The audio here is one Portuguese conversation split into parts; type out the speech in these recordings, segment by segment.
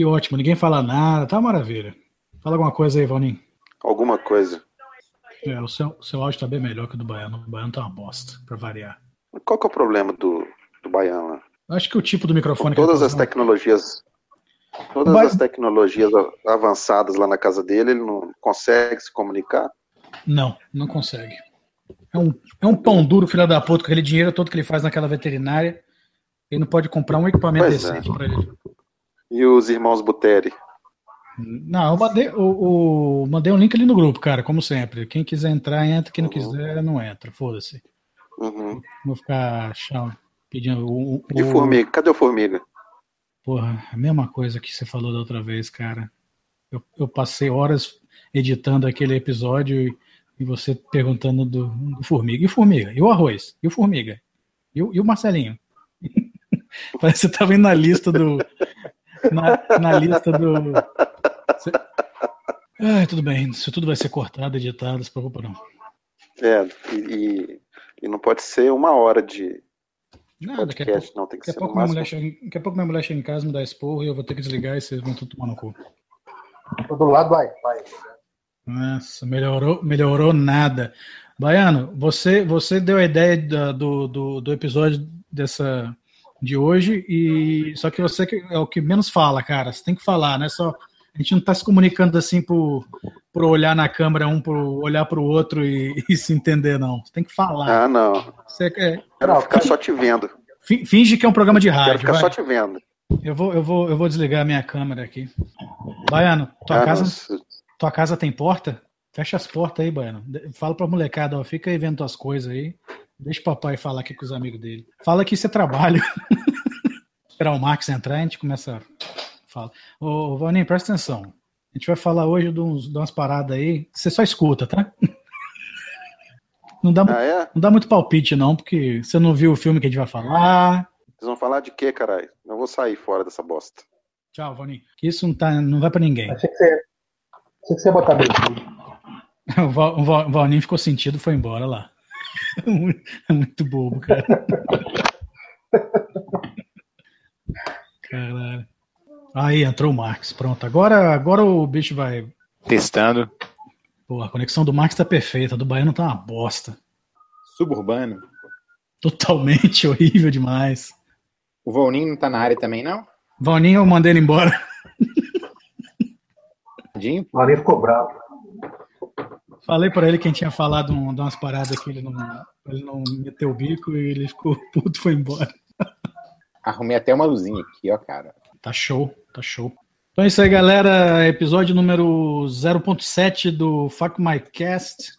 Que ótimo, ninguém fala nada, tá maravilha. Fala alguma coisa aí, Valninho. Alguma coisa. É, o seu, seu áudio tá bem melhor que o do Baiano. O Baiano tá uma bosta, pra variar. Qual que é o problema do, do Baiano lá? Acho que o tipo do microfone Com todas tá as usando- tecnologias. Todas Ba- as tecnologias avançadas lá na casa dele, ele não consegue se comunicar. Não, não consegue. É um, é um pão duro, filho da puta, com aquele dinheiro todo que ele faz naquela veterinária. Ele não pode comprar um equipamento Pois é. decente pra ele. E os irmãos Buteri? Não, eu mandei, o, o- mandei um link ali no grupo, cara, como sempre. Quem quiser entrar, entra. Quem não quiser, não entra. Foda-se. Uhum. Vou ficar chão, pedindo. O, o, E o- formiga? Cadê o formiga? Porra, a mesma coisa que você falou da outra vez, cara. Eu, eu passei horas editando aquele episódio e, e você perguntando do, do Formiga. E o Formiga? E o Arroz? E o Formiga? E o, e o Marcelinho? Parece que você tava indo na lista do. Na, na lista do. Ai, tudo bem. Isso tudo vai ser cortado, editado, não se preocupa não. É, e, e, não pode ser uma hora de Não, daqui a pouco, podcast, não. Tem que ser pouco no minha máximo. mulher chega, daqui a pouco minha mulher chega em casa, me dá esporro e eu vou ter que desligar e vocês vão tudo tomar no cu. Tô do lado do Wi-Fi. Nossa, melhorou, melhorou nada. Baiano, você, você deu a ideia da- do, do, do episódio dessa de hoje e só que você é o que menos fala, cara. Você tem que falar, né? Só a gente não tá se comunicando assim por, por olhar na câmera um por olhar para o outro e, e se entender não. Você tem que falar. Ah, não. Você Quero Não, ficar só te vendo. fi- finge que é um programa de Quero rádio. ficar vai. só te vendo. Eu vou, eu vou, eu vou desligar a minha câmera aqui. Baiano, tua Ah, casa, não, tua casa tem porta? Fecha as portas aí, Baiano. Fala pra molecada, ó, fica aí vendo tuas coisas aí. Deixa o papai falar aqui com os amigos dele. Fala que isso é trabalho. Esperar o Max entrar, a gente começa a falar. Ô, Vaninho, presta atenção. A gente vai falar hoje de, uns, de umas paradas aí. Você só escuta, tá? Não dá, Ah, é? não dá muito palpite, não, porque você não viu o filme que a gente vai falar. Vocês vão falar de quê, caralho? Eu vou sair fora dessa bosta. Tchau, Vaninho. Que isso não, tá, não vai pra ninguém. Achei que você, achei que você ia botar meio. O Val- o Val- o Valninho ficou sentido e foi embora lá. É muito bobo, cara. Caralho. Aí entrou o Marx. Pronto. Agora, agora o bicho vai. Testando. Pô, a conexão do Marx tá perfeita. A do Baiano tá uma bosta. Suburbano. Totalmente horrível demais. O Volninho não tá na área também, não? Valninho, eu mandei ele embora. Tadinho. O Marinho ficou bravo. Falei pra ele que a gente tinha falado um- de umas paradas que ele não, ele não meteu o bico e ele ficou puto e foi embora. Arrumei até uma luzinha aqui, ó, cara. Tá show, tá show. Então é isso aí, galera. Episódio número 0.7 do Fuck My Cast.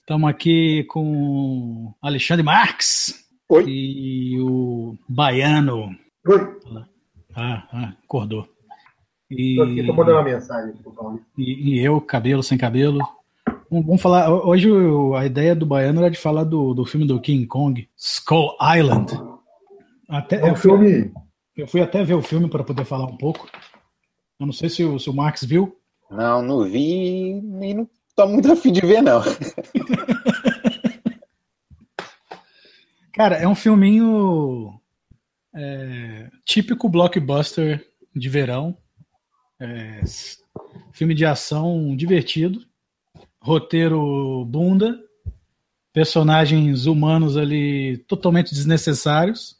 Estamos aqui com Alexandre Marx Oi. e o Baiano. Oi, Ah, ah, acordou. Tô aqui, E, tô mandando uma mensagem pro Paulo. e, e eu, cabelo sem cabelo. Vamos falar. Hoje a ideia do Baiano era de falar do, do filme do King Kong, Skull Island. Até, É um eu fui- filme. Eu fui até ver o filme para poder falar um pouco. Eu não sei se o, se o Max viu. Não, não vi e não tô muito afim de ver, não. Cara, é um filminho é, típico blockbuster de verão. É, filme de ação divertido. Roteiro bunda. Personagens humanos ali totalmente desnecessários.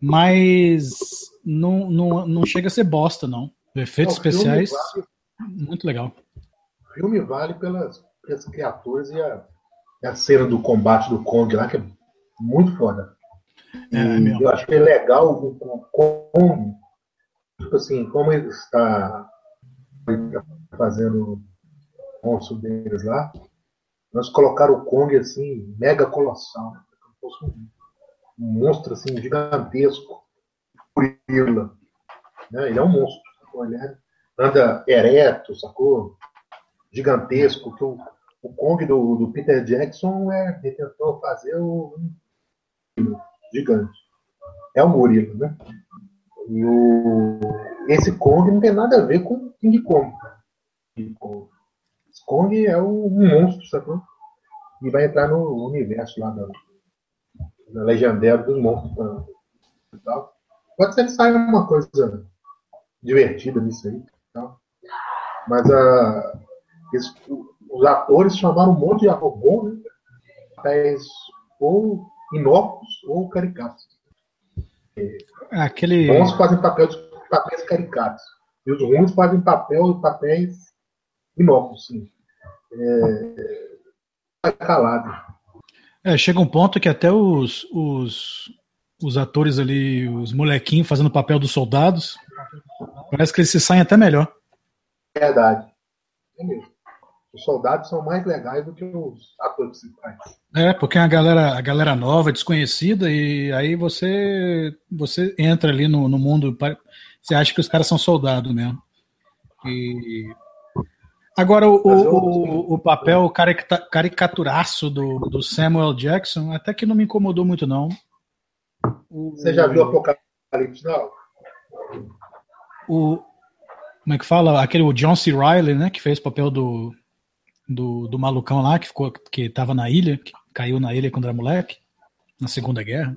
Mas não, não, não chega a ser bosta, não. Efeitos o filme especiais, vale- muito legal. O filme vale pelas, pelas criaturas e a, a cena do combate do Kong lá, que é muito foda. É, mesmo. eu acho que é legal o Kong, tipo assim, como ele está tá fazendo o monstro deles lá, nós colocaram o Kong assim, mega colossal, né? um monstro assim, gigantesco, gorila. Né? Ele é um monstro, sacou? ele é- anda ereto, sacou? Gigantesco, que o, o Kong do, do Peter Jackson é, ele tentou fazer o um gigante. É um gorila, né? E o, esse Kong não tem nada a ver com King Kong. King Kong. Esse Kong é um monstro, sacou? E vai entrar no universo lá da, da Legendário dos Monstros. tá? Pode ser que saia uma coisa divertida nisso aí. Tá? Mas a, esse, os atores chamaram um monte de bom, né? Ou inóculos ou caricatos. Aquele. Bons fazem papel de, papéis caricatos. E os ruins fazem papel de papéis inóculos, sim. É, calado. É, chega um ponto que até os, os, os atores ali, os molequinhos fazendo papel dos soldados, parece que eles se saem até melhor. Verdade. É mesmo. Os soldados são mais legais do que os atores principais. É, porque a galera, a galera nova, desconhecida, e aí você você entra ali no, no mundo, você acha que os caras são soldados mesmo. E Agora, o, o, o, papel caricaturaço do, do Samuel Jackson até que não me incomodou muito, não. Você já viu Apocalipse Now? O, como é que fala? Aquele o John C. Riley, né? Que fez o papel do, do, do malucão lá, que, ficou, que tava na ilha, que caiu na ilha quando era moleque, na Segunda Guerra.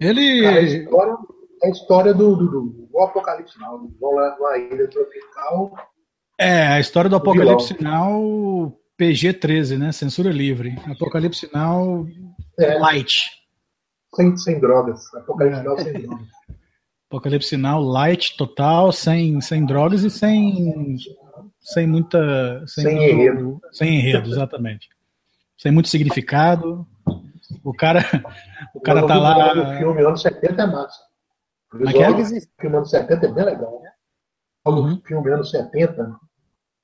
Ele. Cara, a história, a história do, do, do, Apocalipse Now. Numa ilha tropical é, a história do Apocalipse Now PG-13, né? Censura livre. Apocalipse Now é. Light. Sem, sem drogas. Apocalipse é. Now sem drogas. Apocalipse Now Light total, sem, sem drogas e sem, sem muita. Sem, sem muito, enredo. Sem enredo, exatamente. sem muito significado. O cara, o cara tá lá. O filme anos 70 é massa. O é, é? filme anos 70 é bem legal. Né? Uhum. filme anos 70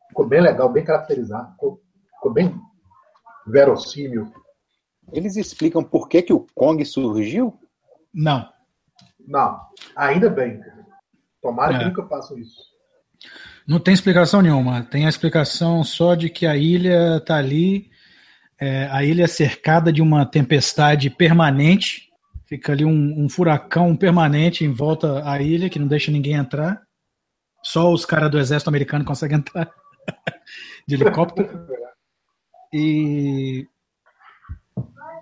ficou bem legal, bem caracterizado, ficou, ficou bem verossímil. Eles explicam por que, que o Kong surgiu? Não. Não, ainda bem. Tomara é. que nunca façam isso. Não tem explicação nenhuma. Tem a explicação só de que a ilha está ali, é, a ilha é cercada de uma tempestade permanente. Fica ali um, um furacão permanente em volta à ilha que não deixa ninguém entrar. Só os caras do exército americano conseguem entrar de helicóptero. E,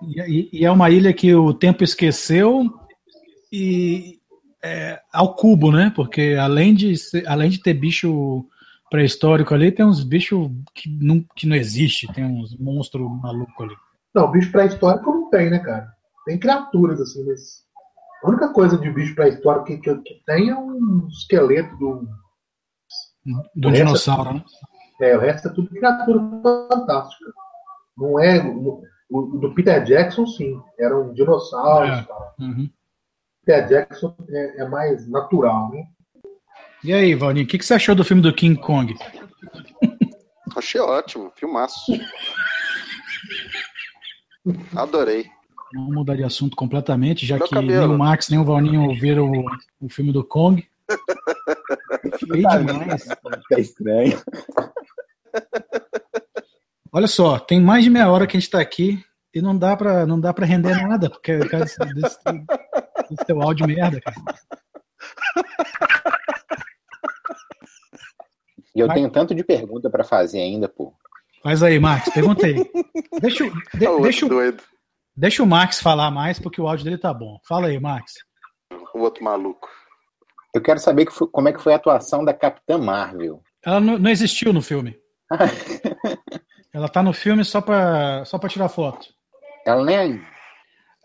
e, e, é uma ilha que o tempo esqueceu e é, ao cubo, né? Porque além de, além de ter bicho pré-histórico ali, tem uns bichos que não, que não existe, tem uns monstros malucos ali. Não, bicho pré-histórico não tem, né, cara? Tem criaturas assim, mas a única coisa de bicho pré-histórico que, que, que, tem é um esqueleto do do dinossauro, né? É, o resto é tudo criatura fantástica. Não é. O, do Peter Jackson, sim. Eram dinossauros é. Uhum. Peter Jackson é, é, mais natural, né? E aí, Valninho, o que, que você achou do filme do King Kong? Achei ótimo, filmaço. Adorei. Vamos mudar de assunto completamente, já Meu que cabelo. nem o Max nem o Valninho ouviram o, o filme do Kong. Feio demais. É estranho. Olha só, tem mais de meia hora que a gente está aqui e não dá para não dá para render nada porque cara, desse, desse, desse teu áudio merda, cara. E eu tenho tanto de pergunta para fazer ainda, pô. Faz aí, Max, perguntei. Deixa, de, tá deixa, deixa o Max falar mais, porque o áudio dele tá bom. Fala aí, Max. O outro maluco. Eu quero saber que foi, como é que foi a atuação da Capitã Marvel. Ela não, não existiu no filme. Ela tá no filme só pra, só pra tirar foto. Ela nem.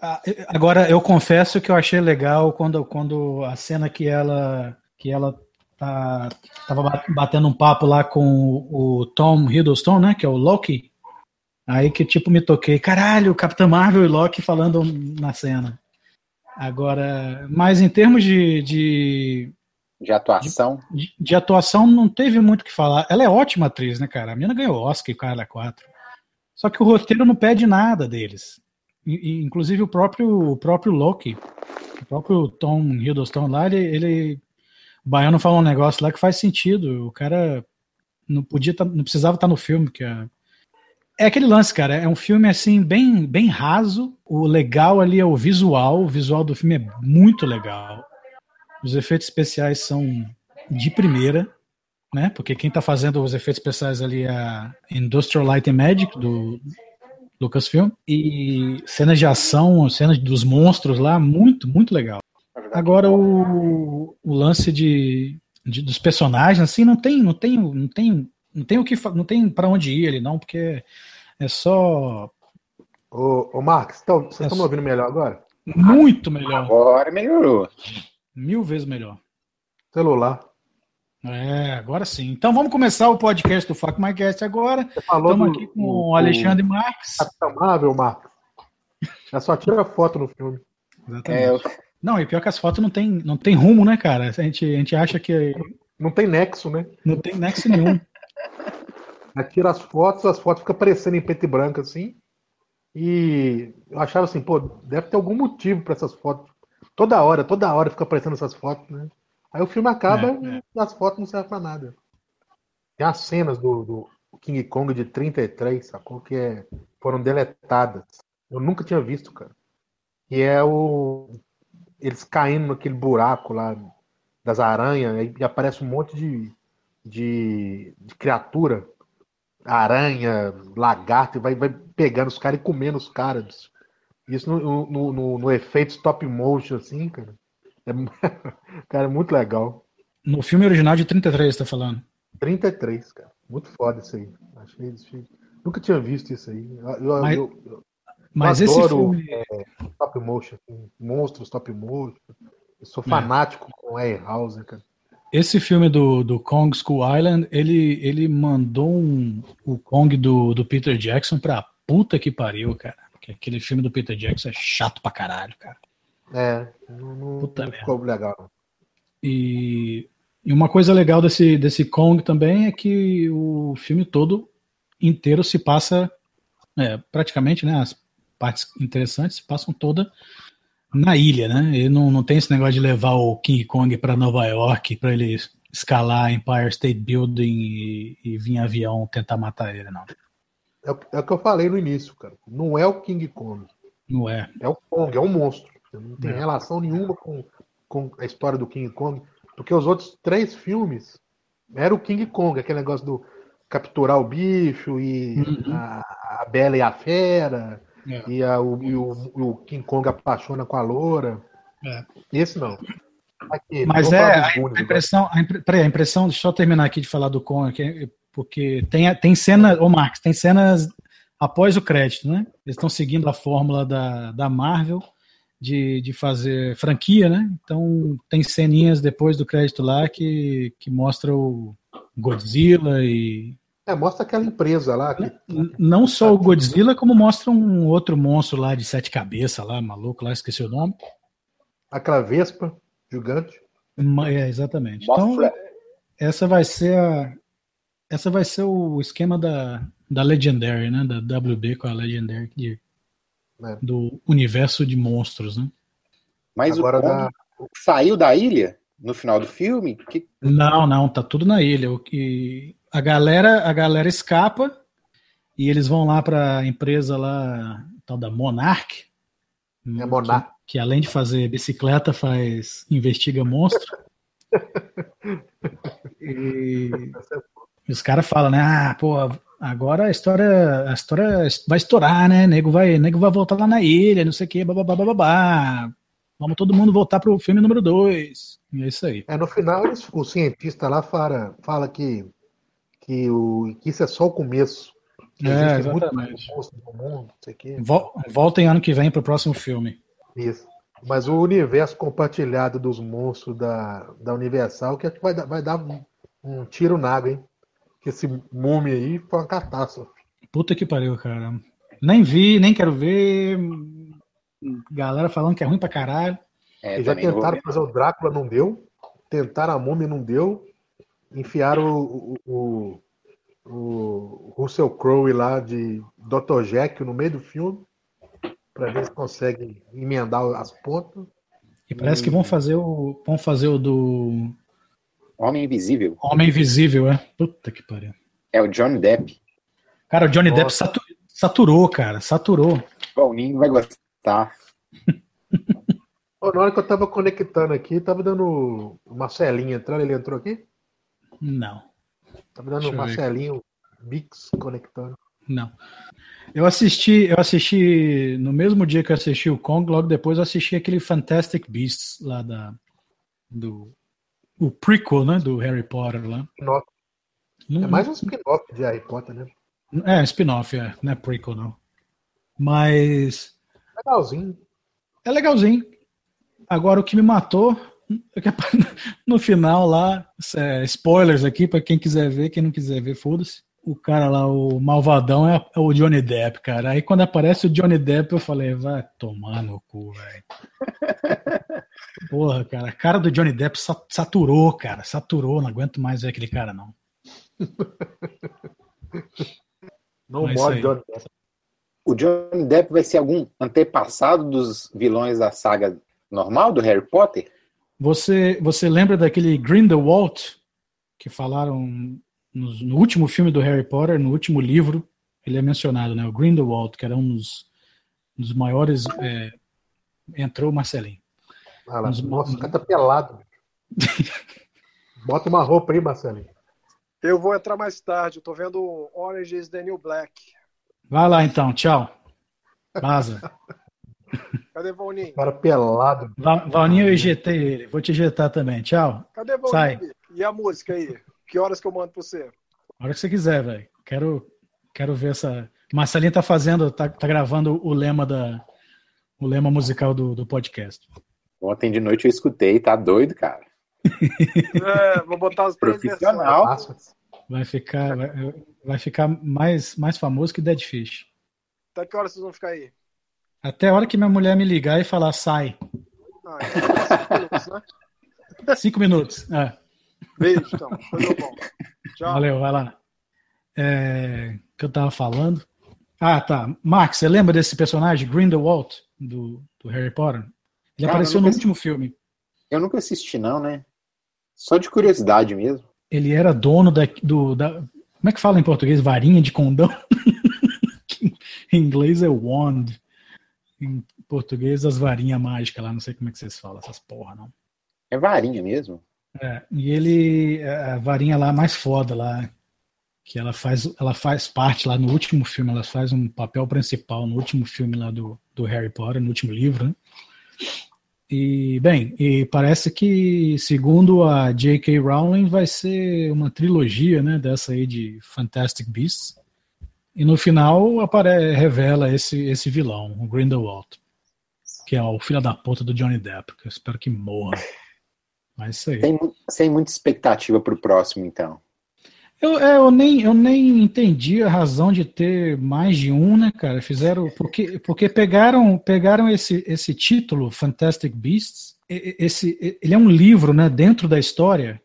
Ah, agora, eu confesso que eu achei legal quando, quando a cena que ela que ela tá, tava batendo um papo lá com o Tom Hiddleston, né? Que é o Loki. Aí que tipo me toquei, caralho, Capitão Marvel e Loki falando na cena. Agora, mas em termos de, de de atuação? De, de, atuação não teve muito o que falar. Ela é ótima atriz, né, cara? A menina ganhou Oscar e Carla 4. Só que o roteiro não pede nada deles. Inclusive o próprio, o próprio Loki, o próprio Tom Hiddleston lá, ele, ele o Baiano falou um negócio lá que faz sentido. O cara não podia tá, não precisava estar tá no filme, que é, é aquele lance, cara. É um filme assim bem bem raso. O legal ali é o visual. O visual do filme é muito legal. Os efeitos especiais são de primeira, né? Porque quem está fazendo os efeitos especiais ali é a Industrial Light and Magic do Lucasfilm e cenas de ação, cenas dos monstros lá, muito, muito legal. Agora o, o lance de de- dos personagens, assim, não tem, não tem, não tem, não tem o que, não tem para onde ir ele, não, porque é só Ô, ô Marcos, então, vocês estão me ouvindo melhor agora? muito melhor, Agora melhorou. mil vezes melhor. Celular. É, agora sim. Então vamos começar o podcast do Fuck My Guest agora. Você falou Estamos do, aqui com do- o Alexandre Marques. Capitão Marvel, Marcos. É só tira foto no filme. Exatamente. É, eu- Não, e pior que as fotos não tem, não tem rumo, né, cara? A gente, a gente acha que Não tem nexo, né? não tem nexo nenhum. Aí tira as fotos, as fotos ficam aparecendo em preto e branco assim. E eu achava assim, pô, deve ter algum motivo para essas fotos. Toda hora, toda hora fica aparecendo essas fotos, né? Aí o filme acaba É, e as fotos não servem pra nada. Tem as cenas do, do King Kong de 33, sacou? Que é, foram deletadas. Eu nunca tinha visto, cara. Que é o. Eles caindo naquele buraco lá das aranhas e aparece um monte de, de, de criatura aranha, lagarto, e vai, vai pegando os caras e comendo os caras. Isso no, no, no- no efeito stop motion, assim, cara. É, cara, é muito legal. No filme original de 33, tá falando. 33, cara. Muito foda isso aí. Achei, achei- Nunca tinha visto isso aí. Eu, Mas- eu- eu Mas esse adoro filme. stop motion, assim, monstros stop motion. Eu sou É. fanático com Harryhausen, cara. Esse filme do, do Kong School Island, ele, ele mandou um, o Kong do, do Peter Jackson pra puta que pariu, cara. Porque aquele filme do Peter Jackson é chato pra caralho, cara. É, não, não- merda. ficou legal. E, e uma coisa legal desse, desse Kong também é que o filme todo inteiro se passa, é, praticamente, né? As partes interessantes se passam toda na ilha, né? Ele não, não tem esse negócio de levar o King Kong para Nova York para ele escalar Empire State Building e, e vir em avião tentar matar ele, não. É, o- é o que eu falei no início, cara. Não é o King Kong. Não é. É o Kong, é um monstro. Não tem É. relação nenhuma com, com a história do King Kong. Porque os outros três filmes era o King Kong, aquele negócio do capturar o bicho e Uhum. a, a Bela e a Fera, É. e, a- o, e o- o King Kong apaixona com a loura. É. Esse não. Aqui, Mas é a, Goonies a impressão, a, impre- peraí, a impressão, deixa eu só terminar aqui de falar do Kong, aqui, porque tem, tem cena, ô Marcos, tem cenas após o crédito, né? Eles estão seguindo a fórmula da, da Marvel de, de fazer franquia, né? Então tem ceninhas depois do crédito lá que, que mostra o Godzilla e É, mostra aquela empresa lá. Que, não só o Godzilla, como mostra um outro monstro lá de sete cabeças lá, maluco lá, esqueci o nome. aquela Vespa gigante. É, exatamente. Então, Mothra. essa vai ser a essa vai ser o esquema da, da Legendary, né? Da WB com a Legendary de- É. do universo de monstros, né? Mas Agora o dá- saiu da ilha no final do filme? Que Não, não, tá tudo na ilha. O que a galera, a galera escapa e eles vão lá para a empresa lá tal da Monarch. É Monarch. Que, que além de fazer bicicleta faz investiga monstro. E os caras falam, né? Ah, pô, agora a história, a história vai estourar, né? Nego vai, nego vai voltar lá na ilha, não sei o quê, babá. Vamos todo mundo voltar pro filme número 2. E é isso aí. É, no final, eles- o cientista lá fala, fala que, que, o, que isso é só o começo. Que É, exatamente. mundo, não sei o quê. Vol- Voltem ano que vem pro próximo filme. Isso. Mas o universo compartilhado dos monstros da, da Universal, que acho que vai, dar- vai dar um, um tiro na água, hein? Que esse múmia aí foi uma catástrofe. Puta que pariu, cara. Nem vi, nem quero ver. Galera falando que é ruim pra caralho. é, Eles já tentaram fazer o Drácula, não deu. Tentaram a múmia, não deu. Enfiaram o, o, o, o Russell Crowe lá de Dr. Jekyll no meio do filme. Pra ver se consegue emendar as pontas. E parece que vão fazer o. Vão fazer o do Homem Invisível. Homem Invisível, é? Puta que pariu. É o Johnny Depp. Cara, o Johnny Depp Nossa. satu- saturou, cara. Saturou. O Ninho vai gostar. Ô, na hora que eu tava conectando aqui, tava dando o Marcelinho entrando. Ele entrou aqui? Não, Tava dando Deixa o. Marcelinho Bix conectando. não. Eu assisti, eu assisti no mesmo dia que eu assisti o Kong, logo depois eu assisti aquele Fantastic Beasts lá da do o prequel, né, do Harry Potter lá. Spin-off. É mais um spin-off de Harry Potter, né? É, spin-off, é, não é prequel, não. Mas Legalzinho. é legalzinho. Agora, o que me matou, é no final lá, é, spoilers aqui pra quem quiser ver, quem não quiser ver, foda-se. O cara lá, o malvadão, é, é o Johnny Depp, cara. Aí quando aparece o Johnny Depp, eu falei, vai tomar no cu, velho. Porra, cara, a cara do Johnny Depp sa- saturou, cara. Saturou, não aguento mais ver aquele cara, não. Não Mas morre. Johnny Depp. O Johnny Depp vai ser algum antepassado dos vilões da saga normal do Harry Potter? Você, você lembra daquele Grindelwald que falaram no, no último filme do Harry Potter, no último livro, ele é mencionado, né? O Grindelwald, que era um dos, dos maiores. é, entrou o Marcelinho. Ah lá, Nossa, o cara tá pelado. Bota uma roupa aí, Marcelinho. Eu vou entrar mais tarde. Eu tô vendo Orange is the New Black. Vai lá então, tchau. Vaza. Cadê Valninho? O cara pelado. Va- Valninho, eu ejetei ele. Vou te ejetar também. Tchau. Cadê Valninho? Sai. E a música aí? Que horas que eu mando pra você? A hora que você quiser, velho. Quero, quero ver essa. Marcelinho tá fazendo, tá, tá gravando o lema da. O lema musical do, do podcast. Ontem de noite eu escutei, tá doido, cara. É, vou botar os. Profissional. Vai ficar, vai, vai ficar mais, mais famoso que Dead Fish. Até que horas vocês vão ficar aí? Até a hora que minha mulher me ligar e falar, sai. Ah, então, cinco minutos, né? Cinco minutos. É, Beijo, então. Tudo bom. Tchau. valeu, vai lá. É, o que eu tava falando? Ah, tá. Max, você lembra desse personagem, Grindelwald, do, do Harry Potter? Ele Cara, apareceu eu no último filme. Eu nunca assisti, não, né? Só de curiosidade mesmo. Ele era dono da, do, da. Como é que fala em português? Varinha de condão? em inglês é wand. Em português, as varinhas mágicas lá. Não sei como é que vocês falam essas porra, não. É varinha mesmo. É, e ele, a varinha lá mais foda lá, que ela faz, ela faz parte lá no último filme, ela faz um papel principal no último filme lá do, do Harry Potter, no último livro, né? E, bem, e parece que, segundo a J.K. Rowling, vai ser uma trilogia, né, dessa aí de Fantastic Beasts. E no final revela esse, esse vilão, o Grindelwald, que é o filho da puta do Johnny Depp, que eu espero que morra. Mas isso aí. Mu- sem muita expectativa pro próximo, então. Eu, é, eu, nem, eu nem entendi a razão de ter mais de um, né, cara? Fizeram. Porque, porque pegaram, pegaram esse, esse título, Fantastic Beasts. Esse, ele é um livro, né, dentro da história.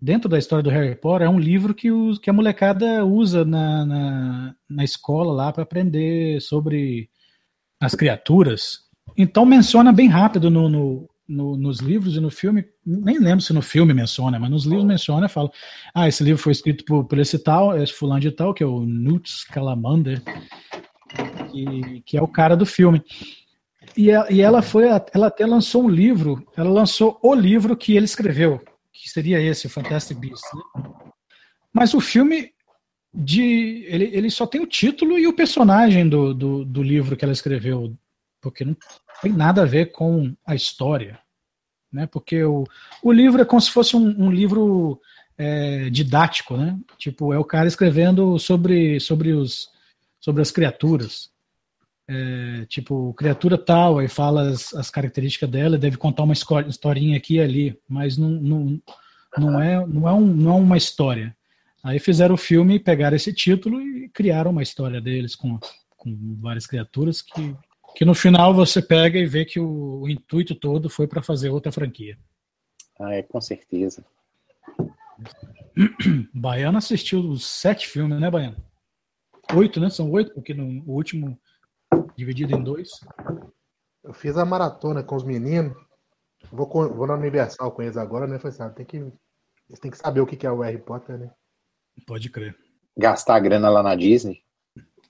Dentro da história do Harry Potter, é um livro que, os, que a molecada usa na, na, na escola lá para aprender sobre as criaturas. Então menciona bem rápido no, no, no- nos livros e no filme. Nem lembro se no filme menciona, mas nos livros menciona, fala. Ah, esse livro foi escrito por, por esse tal, esse fulano de tal, que é o Newt Scamander, que, que é o cara do filme. E, a- e ela foi, ela até lançou um livro, ela lançou o livro que ele escreveu, que seria esse, o Fantastic Beasts. né? Mas o filme de, ele, ele só tem o título e o personagem do, do, do livro que ela escreveu, porque não tem nada a ver com a história, né? Porque o, o livro é como se fosse um, um livro é, didático, né? Tipo, é o cara escrevendo sobre, sobre, os, sobre as criaturas. É, tipo, criatura tal, aí fala as, as características dela, deve contar uma historinha aqui e ali, mas não, não, não, é, não, é um, não é uma história. Aí fizeram o filme, pegaram esse título e criaram uma história deles com, com várias criaturas que, que no final você pega e vê que o, o intuito todo foi para fazer outra franquia. Ah, é, com certeza. Baiano assistiu os sete filmes, né, Baiano? Oito, né? São oito, porque no o último dividido em dois. Eu fiz a maratona com os meninos. Vou, com- vou na Universal com eles agora, né? Falei, sabe, tem que, eles têm que saber o que é o Harry Potter, né? Pode crer, Gastar grana lá na Disney.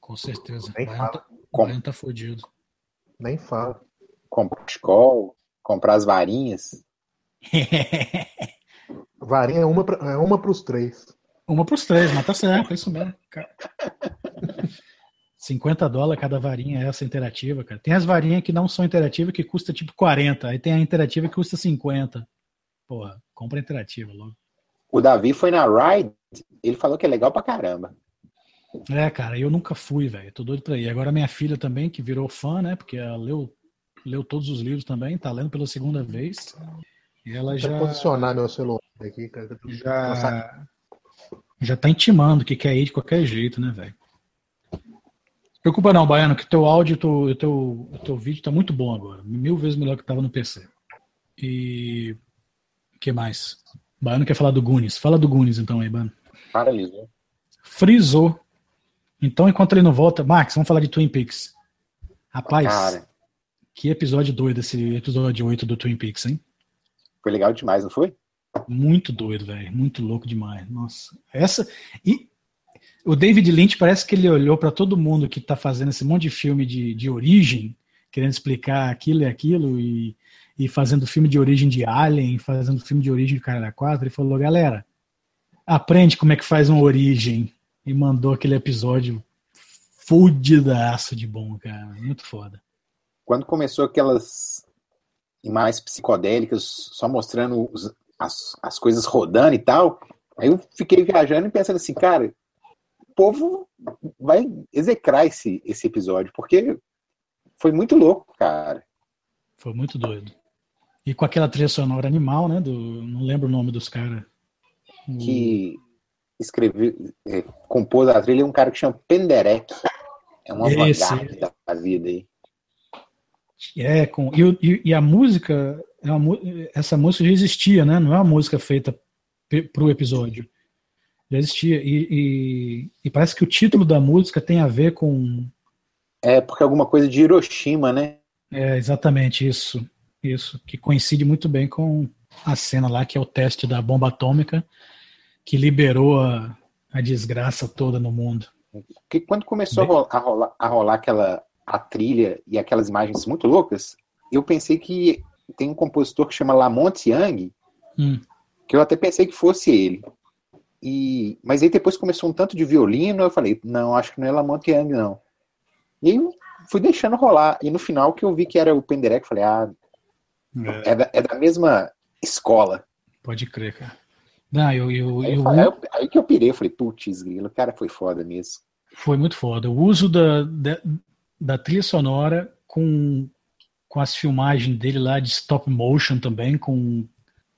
com certeza. Baiano tá, Baiano tá fudido. Nem fala. Comprar escola, comprar as varinhas. Varinha é uma, pra, é uma pros três. Uma pros três, mas tá certo, é isso mesmo. cara. 50 dólares cada varinha é essa interativa, cara. Tem as varinhas que não são interativas que custa tipo 40, aí tem a interativa que custa 50. porra, compra interativa logo. O Davi foi na Ride, ele falou que é legal pra caramba. É, cara, eu nunca fui, velho. Tô doido pra ir. Agora minha filha também, que virou fã, né? Porque ela leu, leu todos os livros também, tá lendo pela segunda vez. E ela Deixa eu já, posicionar meu celular aqui, cara. já, já tá intimando que quer ir de qualquer jeito, né, velho? Preocupa não, Baiano, que teu áudio, teu, o teu, o teu vídeo tá muito bom agora. Mil vezes melhor que tava no PC. E. O que mais? Baiano quer falar do Gunis. Fala do Gunis então aí, Baiano. Paralisou. Frisou. Então, enquanto ele não volta, Max, vamos falar de Twin Peaks. Rapaz, Cara, que episódio doido esse episódio 8 do Twin Peaks, hein? foi legal demais, não foi? Muito doido, velho. Muito louco demais. Nossa. Essa. E o David Lynch parece que ele olhou pra todo mundo que tá fazendo esse monte de filme de, de origem, querendo explicar aquilo e aquilo, e, e fazendo filme de origem de Alien, fazendo filme de origem de Cara 4, e falou, galera, aprende como é que faz uma origem. E mandou aquele episódio fudidaço de bom, cara. Muito foda. Quando começou aquelas imagens psicodélicas, só mostrando os- as, as coisas rodando e tal, aí eu fiquei viajando e pensando assim, cara, o povo vai execrar esse, esse episódio, porque foi muito louco, cara. Foi muito doido. E com aquela trilha sonora animal, né? Do, não lembro o nome dos caras. Que escreveu, é, compôs a trilha é um cara que chama Penderek. É uma vanguarda da, da vida aí. É, com, e, e- e a música, é essa música já existia, né? Não é uma música feita para o episódio. Já existia. E, e- e parece que o título da música tem a ver com. É porque é alguma coisa de Hiroshima, né? É exatamente isso. Isso. Que coincide muito bem com a cena lá, que é o teste da bomba atômica, que liberou a, a desgraça toda no mundo. Porque quando começou a rolar, a rolar, a rolar aquela a trilha e aquelas imagens muito loucas, eu pensei que tem um compositor que chama Lamont Young, Hum. que eu até pensei que fosse ele. E, mas aí depois começou um tanto de violino, eu falei, não, acho que não é Lamont Young, não. E aí eu fui deixando rolar. E no final que eu vi que era o Penderek, eu falei, ah, é da, é da mesma escola. Pode crer, cara. Não, eu, eu, Aí, eu- eu aí aí que eu pirei, eu falei, putz, grilo, o cara foi foda mesmo. Foi muito foda. O uso da, da, da trilha sonora com, com as filmagens dele lá de stop motion também, com,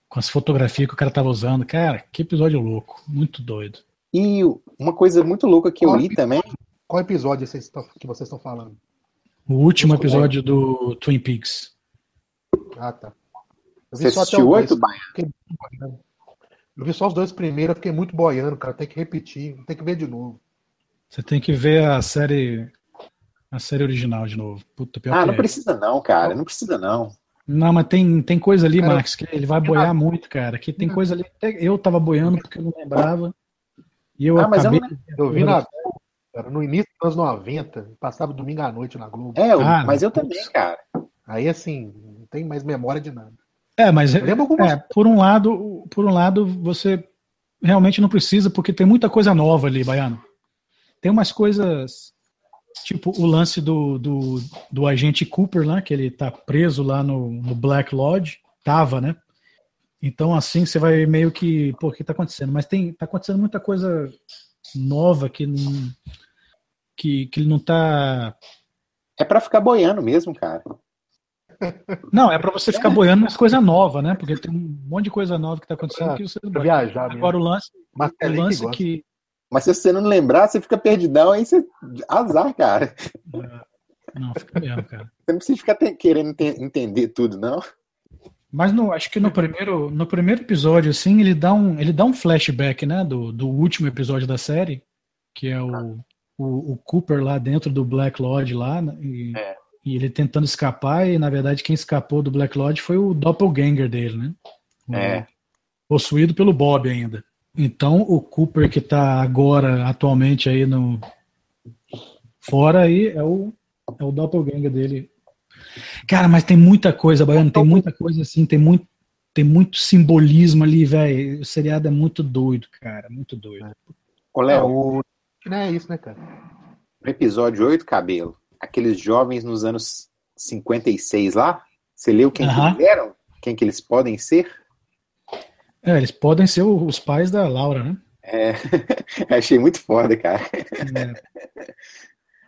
com as fotografias que o cara tava usando. Cara, que episódio louco. Muito doido. E uma coisa muito louca que eu li também, Qual episódio vocês estão- que vocês estão falando? O último episódio do Twin Peaks. Ah, tá. Eu você assistiu oito. Baia? Eu vi só os dois primeiros, eu fiquei muito boiando, cara. Tem que repetir, tem que ver de novo. Você tem que ver a série a série original de novo. Puta, pior Ah, que não é. precisa não, cara, não precisa não. Não, mas tem, tem coisa ali, Cara, Max, que ele vai boiar muito, cara. Que tem coisa ali. Eu tava boiando porque eu não lembrava. E eu Ah, mas eu acabei. não Eu vi na Globo, cara, no início dos anos 90, passava domingo à noite na Globo. É, eu- Ah, mas eu putz. também, cara. Aí assim, não tem mais memória de nada. É, mas algumas é, por um lado, por um lado, você realmente não precisa, porque tem muita coisa nova ali, Baiano. Tem umas coisas, tipo o lance do, do, do agente Cooper lá, que ele tá preso lá no, no Black Lodge, tava, né? Então, assim, você vai meio que, pô, o que tá acontecendo? Mas tem, tá acontecendo muita coisa nova que não, que, que ele não tá É pra ficar boiando mesmo, cara. Não, é pra você ficar boiando nas coisas novas, né? Porque tem um monte de coisa nova que tá acontecendo que você não viajar mesmo. Agora o lance, o Marcelinho que lance gosta. que. Mas se você não lembrar, você fica perdidão, aí você. Azar, cara. Não, fica mesmo, cara. Você não precisa ficar te- querendo te- entender tudo, não. Mas no, acho que no primeiro, no primeiro episódio, assim, ele dá um, ele dá um flashback, né? Do, do último episódio da série, que é o, o, o Cooper lá dentro do Black Lodge lá, né, e, É. e ele tentando escapar, e na verdade quem escapou do Black Lodge foi o doppelganger dele, né? É. possuído pelo Bob ainda. Então o Cooper que tá agora atualmente aí no fora aí é o é o doppelganger dele. Cara, mas tem muita coisa, Baiano, tem muita coisa assim, tem muito tem muito simbolismo ali, velho. O seriado é muito doido, cara, muito doido. Ô, É, Léo, o... Não é isso, né, cara? episódio 8, cabelo, aqueles jovens nos anos 56 lá, você leu quem Aham. que eles eram? Quem que eles podem ser? É, eles podem ser os pais da Laura, né? É, achei muito foda, cara. É.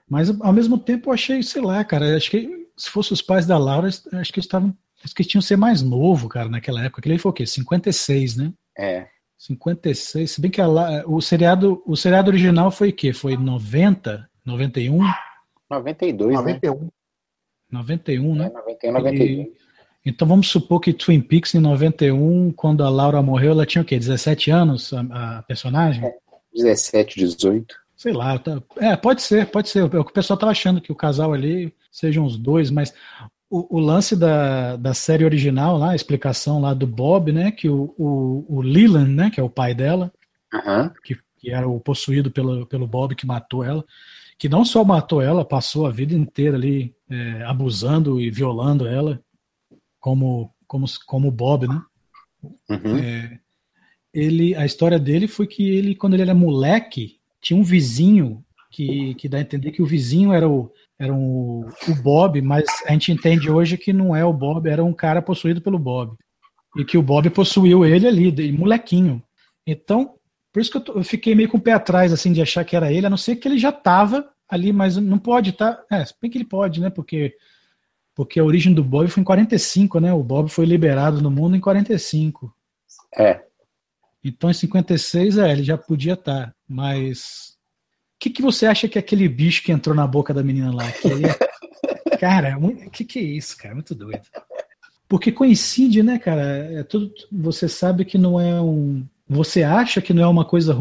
Mas ao mesmo tempo eu achei, sei lá, cara, acho que se fosse os pais da Laura, acho que eles estavam. Acho que eles tinham que ser mais novo, cara, naquela época. Aquele foi o quê? 56, né? É, 56. Se bem que a o seriado, o seriado original foi o quê? Foi 90, 91? 92, né? 91. 91, É, né? 91, 92. Então vamos supor que Twin Peaks em 91, quando a Laura morreu, ela tinha o quê? 17 anos, a, a personagem? 17, 18. Sei lá, tá- é, pode ser, pode ser. O que o pessoal tava achando que o casal ali sejam os dois, mas o, o lance da, da série original lá, a explicação lá do Bob, né, que o, o, o Leland, né, que é o pai dela, Aham. que, que era o possuído pelo, pelo Bob que matou ela, que não só matou ela, passou a vida inteira ali é, abusando e violando ela, como como como o Bob, né? Uhum. É, ele, a história dele foi que ele, quando ele era moleque, tinha um vizinho que, que dá a entender que o vizinho era o, era um, o Bob, mas a gente entende hoje que não é o Bob, era um cara possuído pelo Bob. E que o Bob possuiu ele ali, de molequinho. Então, por isso que eu, tô- eu fiquei meio com o pé atrás, assim, de achar que era ele, a não ser que ele já estava ali, mas não pode estar. é, se bem que ele pode, né? Porque, porque a origem do Bob foi em 45, né? O Bob foi liberado no mundo em 45. É. Então, em 56, é, ele já podia estar. Mas. O que, que você acha que é aquele bicho que entrou na boca da menina lá? É- Cara, o que, que é isso, cara? Muito doido. Porque coincide, né, cara? É tudo, você sabe que não é um. Você acha que não é uma coisa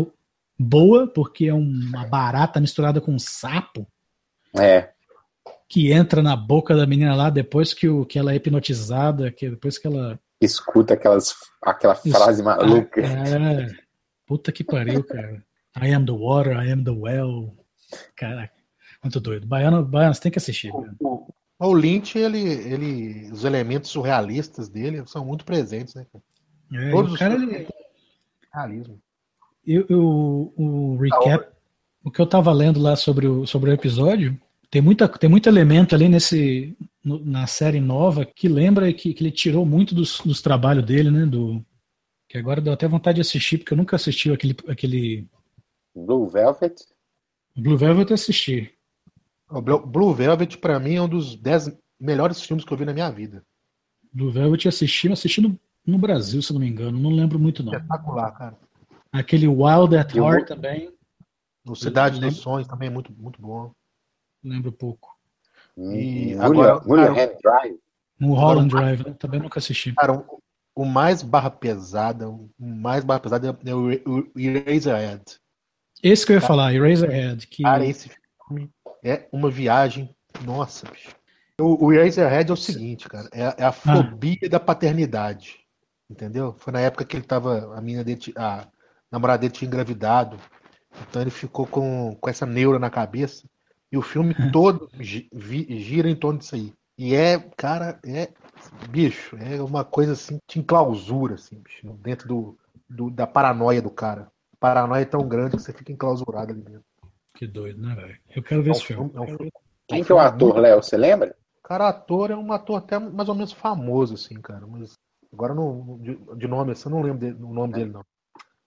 boa, porque é uma barata misturada com um sapo É. que entra na boca da menina lá depois que, o, que ela é hipnotizada, que depois que ela. Escuta aquelas, aquela frase maluca. É. Puta que pariu, cara. I am the water, I am the well. Caraca, muito doido. Baiano, Baiano, você tem que assistir. cara. O, o Lynch, ele, ele, os elementos surrealistas dele são muito presentes, né? cara? É, Todos o os cara, filmes ele, têm realismo. eu, eu- o recap, o que eu tava lendo lá sobre o, sobre o episódio, tem, muita, tem muito elemento ali nesse, no- na série nova que lembra que, que ele tirou muito dos, dos trabalhos dele, né? Do, que agora deu até vontade de assistir, porque eu nunca assisti aquele, aquele Blue Velvet. Blue Velvet eu assisti. O Blue Blue Velvet, pra mim, é um dos dez melhores filmes que eu vi na minha vida. Blue Velvet eu assisti, mas assisti no, no Brasil, se não me engano. Não lembro muito, não. Espetacular, cara. Aquele Wild at E o- Heart também, O Cidade dos Sonhos também é muito, muito bom. lembro pouco. E Mulher, agora, Mulherhead Drive. No Holland Drive, né? também nunca assisti. Cara, o, o mais barra pesada, o mais barra pesada é o, o Eraserhead. Esse que eu ia falar, Eraserhead, que Cara, esse filme é uma viagem. Nossa, bicho. O, o Eraserhead é o seguinte, cara. É, é a fobia da paternidade. Entendeu? Foi na época que ele tava. A menina dele, a namorada dele tinha engravidado. Então ele ficou com, com essa neura na cabeça. E o filme todo gira em torno disso aí. E é, cara, é. Bicho, é uma coisa assim, te enclausura, assim, bicho, dentro do, do- da paranoia do cara. A paranoia é tão grande que você fica enclausurado ali dentro. que doido, né, velho? Eu quero ver É um esse filme. filme- é um filme- Quem que é o ator, Léo? Você lembra? Cara, ator é um ator até mais ou menos famoso, assim, cara. Mas agora não, de, de nome assim, eu não lembro dele- o nome dele, não.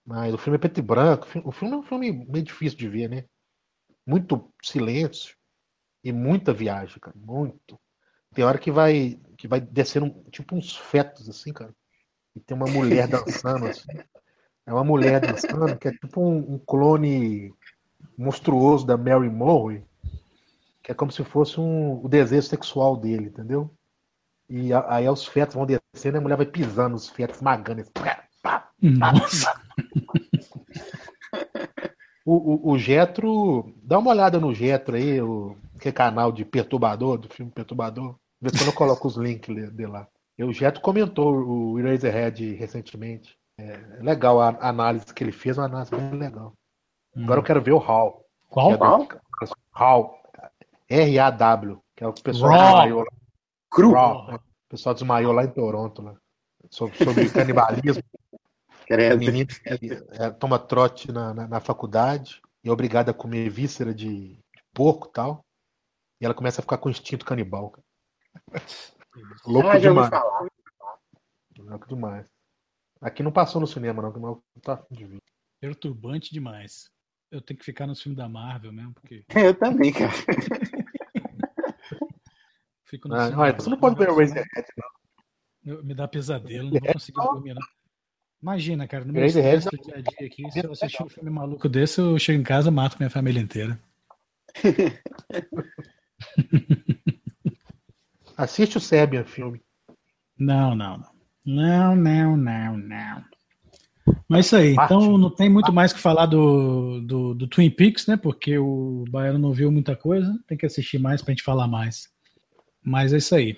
Mas o filme é preto e branco. O filme é um filme meio difícil de ver, né? Muito silêncio e muita viagem, cara. Muito. Tem hora que vai, que vai descendo tipo uns fetos, assim, cara. E tem uma mulher dançando, assim. É uma mulher dançando que é tipo um, um clone monstruoso da Mary Monroe que é como se fosse um, o desejo sexual dele, entendeu? E a- aí os fetos vão descendo e a mulher vai pisando nos fetos, esmagando. pá, pá. Nossa, O, o, o Getro, dá uma olhada no Getro aí, o, que é canal de perturbador, do filme Perturbador. Vê se eu não coloco os links de lá. E o Getro comentou o Eraserhead recentemente. É legal a a análise que ele fez, uma análise bem legal. Agora eu quero ver o Hall. qual? é Qual? Hall. R-A-W, que é o que o pessoal Raw. Cru. Raw, né? O pessoal desmaiou lá em Toronto, lá. Sobre, sobre canibalismo. A Credo. menina que é, toma trote na, na, na faculdade e é obrigada a comer víscera de, de porco e tal. E ela começa a ficar com instinto canibal. cara. Louco Ah, demais. Louco demais. Aqui não passou no cinema, não, que não tá de. Perturbante demais. Eu tenho que ficar no filme da Marvel mesmo, porque. Eu também, cara. Fico no Ah, você não pode ver o Razorhead, não. Me dá pesadelo, não vou conseguir dormir, não. Imagina, cara, no meu Razorhead estresse do dia a dia aqui, se eu assistir um filme maluco desse, eu chego em casa e mato minha família inteira. Assiste o Sebian filme. Não, não, não. Não, não, não, não. Mas isso aí, então não tem muito mais que falar do, do, do Twin Peaks, né? Porque o Baiano não viu muita coisa, tem que assistir mais pra gente falar mais. Mas é isso aí.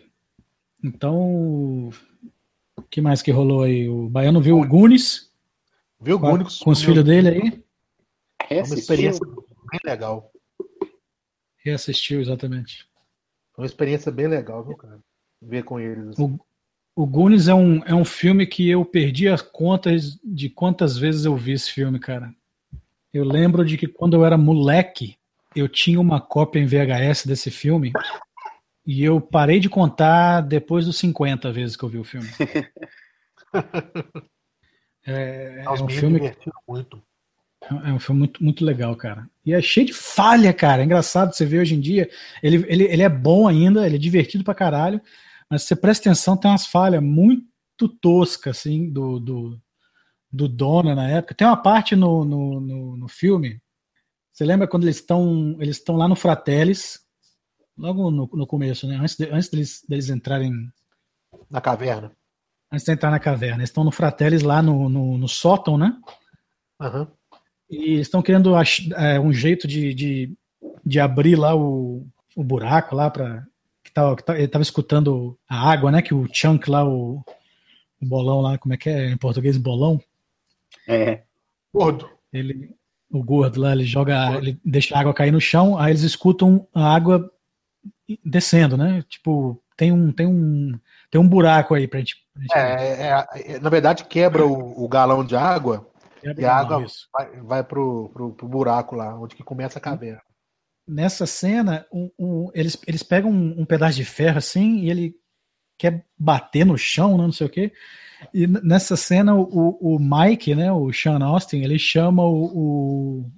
Então, o que mais que rolou aí? O Baiano viu o Goonies Viu o Gúnicos? com os filhos dele aí? É uma experiência bem legal. Reassistiu, exatamente. Foi uma experiência bem legal, viu, cara? Ver com eles. assim. O, o Goonies é um, é um filme que eu perdi as contas de quantas vezes eu vi esse filme, cara. Eu lembro de que quando eu era moleque, eu tinha uma cópia em VHS desse filme e eu parei de contar depois dos 50 vezes que eu vi o filme. É, é um filme muito. é um filme muito, muito legal, cara. E é cheio de falha, cara. É engraçado você ver hoje em dia. Ele, ele, ele é bom ainda, ele é divertido pra caralho, mas você presta atenção, tem umas falhas muito toscas, assim, do, do, do Dona na época. Tem uma parte no, no, no, no filme. Você lembra quando eles estão eles estão lá no Fratellis, logo no, no começo, né? Antes, de, antes deles, deles entrarem Na caverna. antes de entrar na caverna. Eles estão no Fratellis lá no, no, no sótão, né? Aham. E estão querendo ach- é, um jeito de, de, de abrir lá o, o buraco lá para que tava, que tava- ele estava escutando a água, né? Que o chunk lá, o, o bolão lá, como é que é em português bolão? É. Gordo. Ele, o gordo lá, ele joga, ele deixa a água cair no chão, aí eles escutam a água descendo, né? Tipo, tem um tem um tem um buraco aí pra gente. Pra gente É, é, é, na verdade, quebra o, o galão de água ver. e a água Isso. vai, vai pro, pro, pro buraco lá, onde que começa a caverna. nessa cena, um- um- eles, eles pegam um, um pedaço de ferro assim e ele quer bater no chão, né, não sei o quê. E nessa cena, o, o Mike, né, o Sean Austin, ele chama o, o,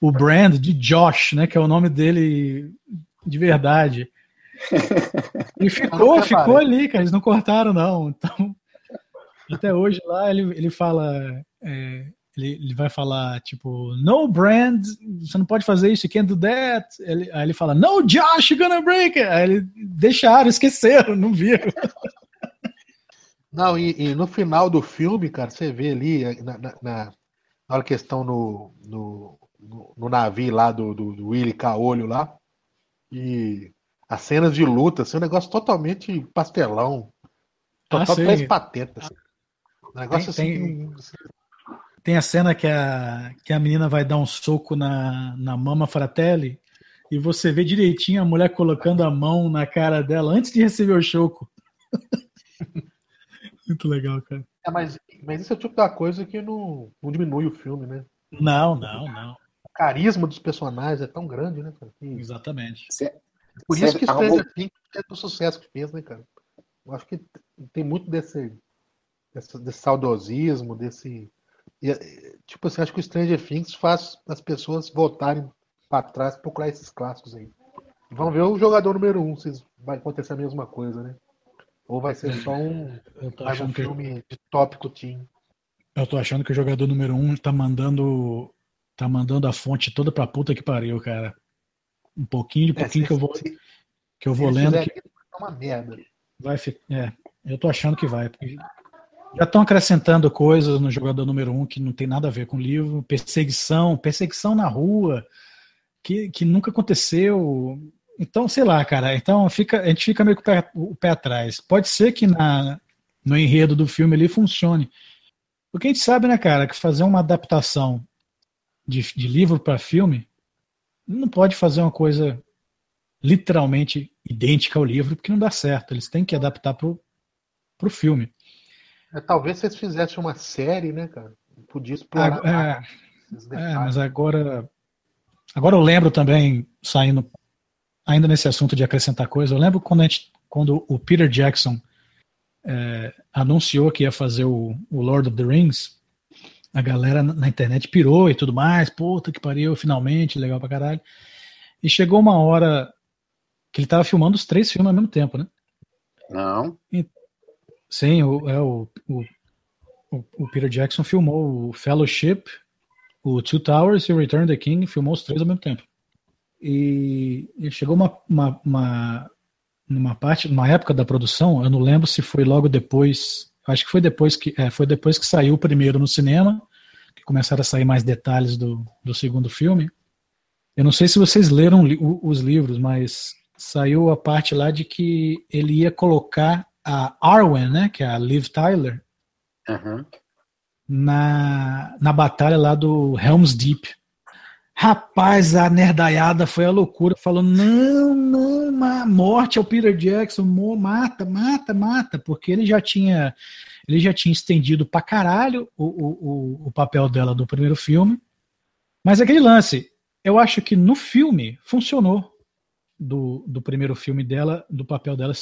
o Brand de Josh, né, que é o nome dele de verdade. E ficou, ficou ali, cara, eles não cortaram, não. Então, até hoje lá ele, ele fala. é, ele, ele vai falar, tipo, no brand, você não pode fazer isso, you can't do that. Ele, aí ele fala, no Josh, you're gonna break it. Aí ele deixaram, esqueceram, não viram. Não, e, e no final do filme, cara, você vê ali, eh, na, na, na hora que estão no, no, no, no navio lá do, do, do Willy Caolho lá, e as cenas de luta, assim, um negócio totalmente pastelão. Total Ah, três patetas. Um negócio Tem- assim. Tem a cena que a, que a menina vai dar um soco na, na mama fratelli e você vê direitinho a mulher colocando a mão na cara dela antes de receber o choco. Muito legal, cara. É, mas, mas isso é o tipo da coisa que não, não diminui o filme, né? Não, não, não. O carisma dos personagens é tão grande, né, cara? que- Exatamente. Cê- Por Cê isso que arrumou- Stranger Things é do sucesso que fez, né, cara? Eu acho que tem muito desse, desse, desse saudosismo, desse. tipo assim, acho que o Stranger Things faz as pessoas voltarem para trás e procurar esses clássicos aí. Vamos ver o jogador número um, se vai acontecer a mesma coisa, né? Ou vai ser só um, Eu tô mais um achando que, filme de tópico teen. eu tô achando que o jogador número um tá mandando tá mandando a fonte toda pra puta que pariu, cara. Um pouquinho de É, pouquinho se- que eu vou se- que eu vou lendo que ser uma merda. vai ficar. É, eu tô achando que vai. porque Já estão acrescentando coisas no jogador número um que não tem nada a ver com o livro, perseguição, perseguição na rua, que, que nunca aconteceu. Então, sei lá, cara. Então fica, a gente fica meio com o pé, o pé atrás. Pode ser que na, no enredo do filme ali funcione. Porque a gente sabe, né, cara, que fazer uma adaptação de, de livro para filme não pode fazer uma coisa literalmente idêntica ao livro, porque não dá certo. Eles têm que adaptar pro, pro filme. É, talvez se eles fizessem uma série, né, cara? Podia explorar Ah, é, É, mas agora. Agora eu lembro também, saindo ainda nesse assunto de acrescentar coisa, eu lembro quando, a gente, quando o Peter Jackson é, anunciou que ia fazer o, o, Lord of the Rings, a galera na internet pirou e tudo mais, puta que pariu, finalmente, legal pra caralho. E chegou uma hora que ele tava filmando os três filmes ao mesmo tempo, né? Não. E, sim, o, é, o, o, o, Peter Jackson filmou o Fellowship, o Two Towers e o Return of the King, filmou os três ao mesmo tempo. E, e chegou uma, uma, uma, numa parte, numa época da produção, eu não lembro se foi logo depois, acho que foi depois que, é, foi depois que saiu o primeiro no cinema, que começaram a sair mais detalhes do, do segundo filme. Eu não sei se vocês leram li, os livros, mas saiu a parte lá de que ele ia colocar a Arwen, né, que é a Liv Tyler, uhum. na, na batalha lá do Helm's Deep. Rapaz, a nerdaiada foi a loucura, falou: não, não, morte ao Peter Jackson, mata, mata, mata, porque ele já tinha ele já tinha estendido pra caralho o, o, o papel dela do primeiro filme. Mas aquele lance, eu acho que no filme funcionou do, do primeiro filme dela, do papel dela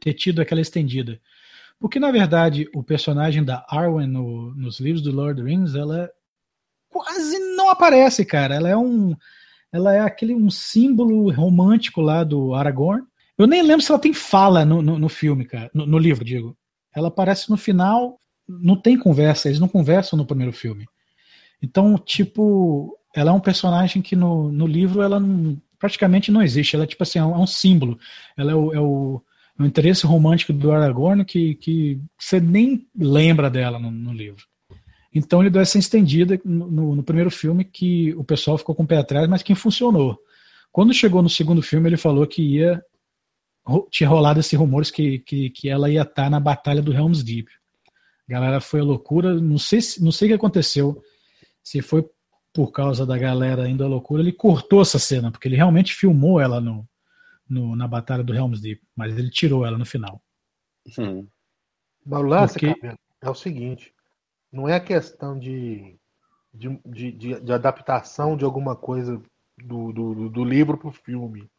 ter tido aquela estendida. Porque, na verdade, o personagem da Arwen no, nos livros do Lord of the Rings, ela quase não aparece, cara. Ela é um. Ela é aquele um símbolo romântico lá do Aragorn. Eu nem lembro se ela tem fala no, no, no filme, cara. No, no, livro, digo. Ela aparece no final, não tem conversa, eles não conversam no primeiro filme. Então, tipo, ela é um personagem que no, no livro ela não, praticamente não existe. Ela é tipo assim, é um, é um símbolo. Ela é o, é o, é o, interesse romântico do Aragorn que, que você nem lembra dela no, no livro. Então ele deu essa estendida no, no, primeiro filme que o pessoal ficou com o pé atrás, mas que funcionou. Quando chegou no segundo filme, ele falou que ia tinha rolado esses rumores que, que, que ela ia estar na batalha do Helm's Deep. A galera foi a loucura, não sei, não sei o que aconteceu, se foi por causa da galera indo à loucura, ele cortou essa cena, porque ele realmente filmou ela no, no na batalha do Helm's Deep, mas ele tirou ela no final. Hum. Mas o lance, porque... é o seguinte, não é questão de, de, de, de, adaptação de alguma coisa do, do, do livro para o filme.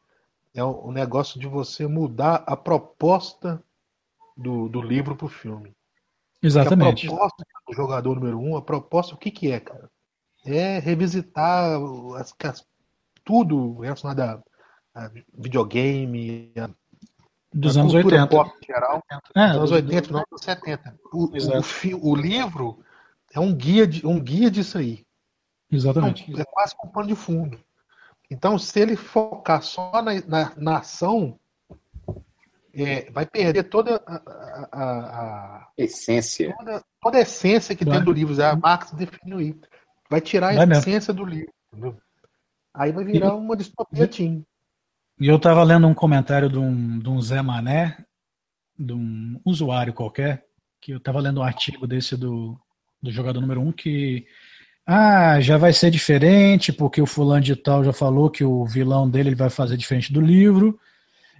É o, negócio de você mudar a proposta do, do livro para o filme. Exatamente. a proposta do jogador número um, a proposta, o que, que é, cara? É revisitar as, as, tudo relacionado a, a videogame, a dos anos 80. Pop geral, é, dos anos 80, não, dos 70. O, o, o, livro é um guia, de, um guia disso aí. Exatamente. Então, é quase um pano de fundo. Então, se ele focar só na, na, na ação, é, vai perder toda a, a, a essência. Toda, toda, a essência que vai. tem do livro. A Marx definiu isso. Vai tirar a vai essência mesmo. do livro. Entendeu? Aí vai virar e, uma distopia teen. E eu estava lendo um comentário de um, de um Zé Mané, de um usuário qualquer, que eu estava lendo um artigo desse do, do jogador número um que ah, já vai ser diferente, porque o fulano de tal já falou que o vilão dele ele vai fazer diferente do livro,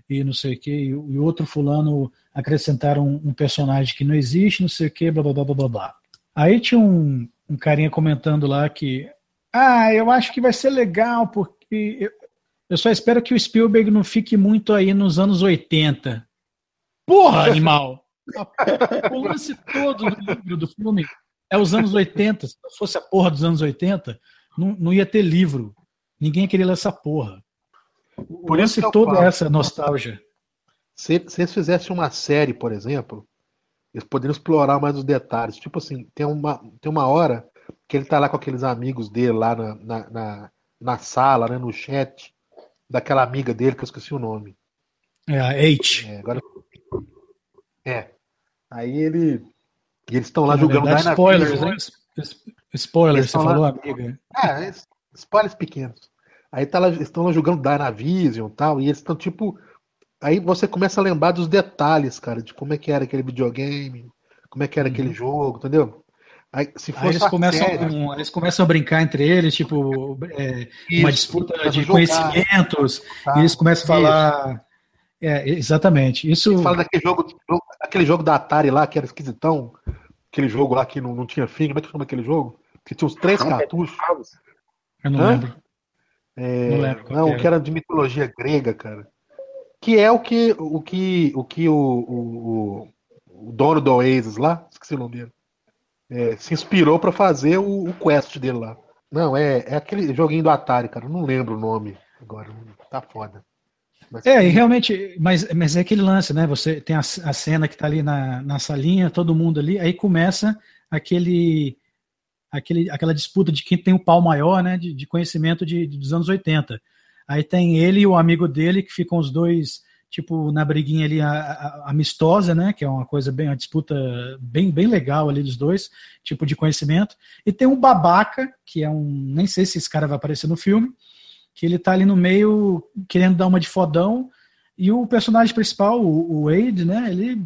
e não sei o que, e outro fulano acrescentaram um, um, personagem que não existe, não sei o que, blá blá blá blá blá. Aí tinha um, um carinha comentando lá que, ah, eu acho que vai ser legal, porque eu só espero que o Spielberg não fique muito aí nos anos 80. Porra, animal! o lance todo do livro do filme é os anos 80. Se fosse a porra dos anos 80, não, não ia ter livro. Ninguém queria ler essa porra. Por isso toda falo, essa nostalgia. Se, se eles fizessem uma série, por exemplo, eles poderiam explorar mais os detalhes. Tipo assim, tem uma, tem uma hora que ele tá lá com aqueles amigos dele lá na, na, na, na sala, né, no chat, daquela amiga dele, que eu esqueci o nome. É, a H. É, agora... é. Aí ele. E eles estão lá jogando verdade, Spoilers, né? Spoilers, você falou, lá... amiga. É, spoilers pequenos. Aí tá lá, estão lá jogando Dynavision e tal, e eles estão tipo. Aí você começa a lembrar dos detalhes, cara, de como é que era aquele videogame, como é que era uhum. aquele jogo, entendeu? Aí, se Aí eles, começam, série, eles começam a brincar entre eles, tipo, é, uma disputa de conhecimentos, tá, e eles começam a falar. É, exatamente. Isso. fala daquele jogo, aquele jogo da Atari lá, que era esquisitão, aquele jogo lá que não, não tinha fim, como é que chama aquele jogo? Que tinha uns três cartuchos. Eu não Hã? lembro. É, não, lembro não que, era de mitologia grega, cara. Que é o que o que o, que o, o, o dono do Oasis lá, esqueci o nome dele, é, se inspirou pra fazer o, o quest dele lá. Não, é, é aquele joguinho do Atari, cara. Não lembro o nome agora. Tá foda. Mas, É, e realmente, mas, mas é aquele lance, né? Você tem a, a cena que tá ali na, na salinha, todo mundo ali, aí começa aquele, aquele aquela disputa de quem tem o pau maior, né? De, de conhecimento de, de- dos anos 80. Aí tem ele e o amigo dele, que ficam os dois, tipo, na briguinha ali a- a- amistosa, né? Que é uma coisa bem, uma disputa bem, bem legal ali dos dois, tipo de conhecimento. E tem um babaca, que é um. Nem sei se esse cara vai aparecer no filme, que ele tá ali no meio querendo dar uma de fodão. E o personagem principal, o, o Wade, né? Ele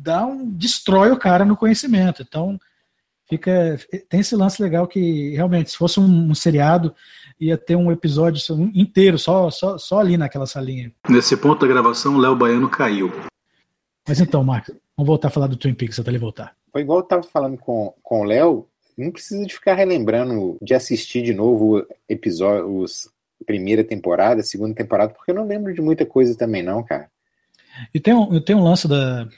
dá um. destrói o cara no conhecimento. Então, fica. Tem esse lance legal que realmente, se fosse um, um seriado, ia ter um episódio inteiro, só, só, só ali naquela salinha. Nesse ponto da gravação, o Léo Baiano caiu. Mas então, Marcos, vamos voltar a falar do Twin Peaks até ele voltar. Foi igual eu tava falando com, com o Léo, não precisa de ficar relembrando, de assistir de novo o episódio, os primeira temporada, segunda temporada, porque eu não lembro de muita coisa também não, cara. E tem um, tem um lance da,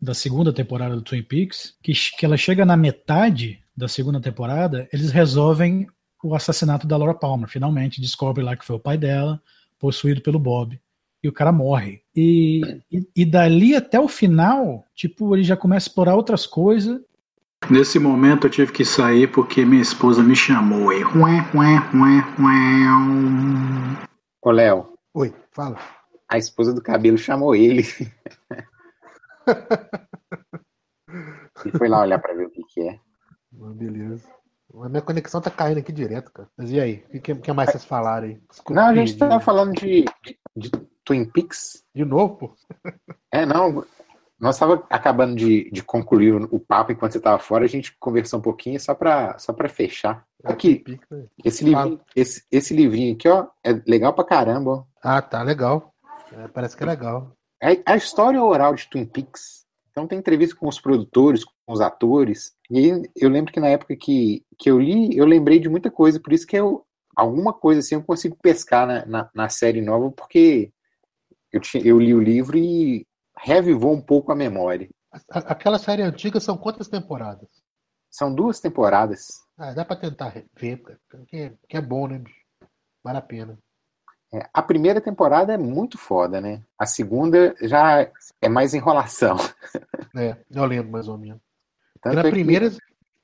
da segunda temporada do Twin Peaks, que, que ela chega na metade da segunda temporada, eles resolvem o assassinato da Laura Palmer. Finalmente descobre lá que foi o pai dela, possuído pelo Bob. E o cara morre. E, e, e dali até o final, tipo, ele já começa a explorar outras coisas. Nesse momento eu tive que sair porque minha esposa me chamou. E... Ô, Léo, Oi, fala. a esposa do cabelo chamou ele. e foi lá olhar pra ver o que que é. Beleza. A minha conexão tá caindo aqui direto, cara. Mas e aí? O que, que mais vocês falaram aí? Desculpa, Não, a gente tava falando de, de, Twin Peaks. De novo, pô? É, não. Nós tava acabando de, de concluir o, papo enquanto você tava fora, a gente conversou um pouquinho só pra, só pra fechar. Aqui, Pique, né? esse livrinho, esse, esse livrinho aqui, ó, é legal pra caramba, ó. Ah, tá, legal. É, parece que é legal. É a história oral de Twin Peaks. Então tem entrevista com os produtores, com os atores. E eu lembro que na época que, que eu li, eu lembrei de muita coisa. Por isso que eu, alguma coisa assim eu consigo pescar na, na, na série nova, porque eu, eu li o livro e revivou um pouco a memória. Aquela série antiga são quantas temporadas? São duas temporadas. Ah, dá pra tentar ver, cara. Que é, que é bom, né, bicho? Vale a pena. É, a primeira temporada é muito foda, né? A segunda já é mais enrolação. É, eu lembro mais ou menos. Tanto na é que- primeira,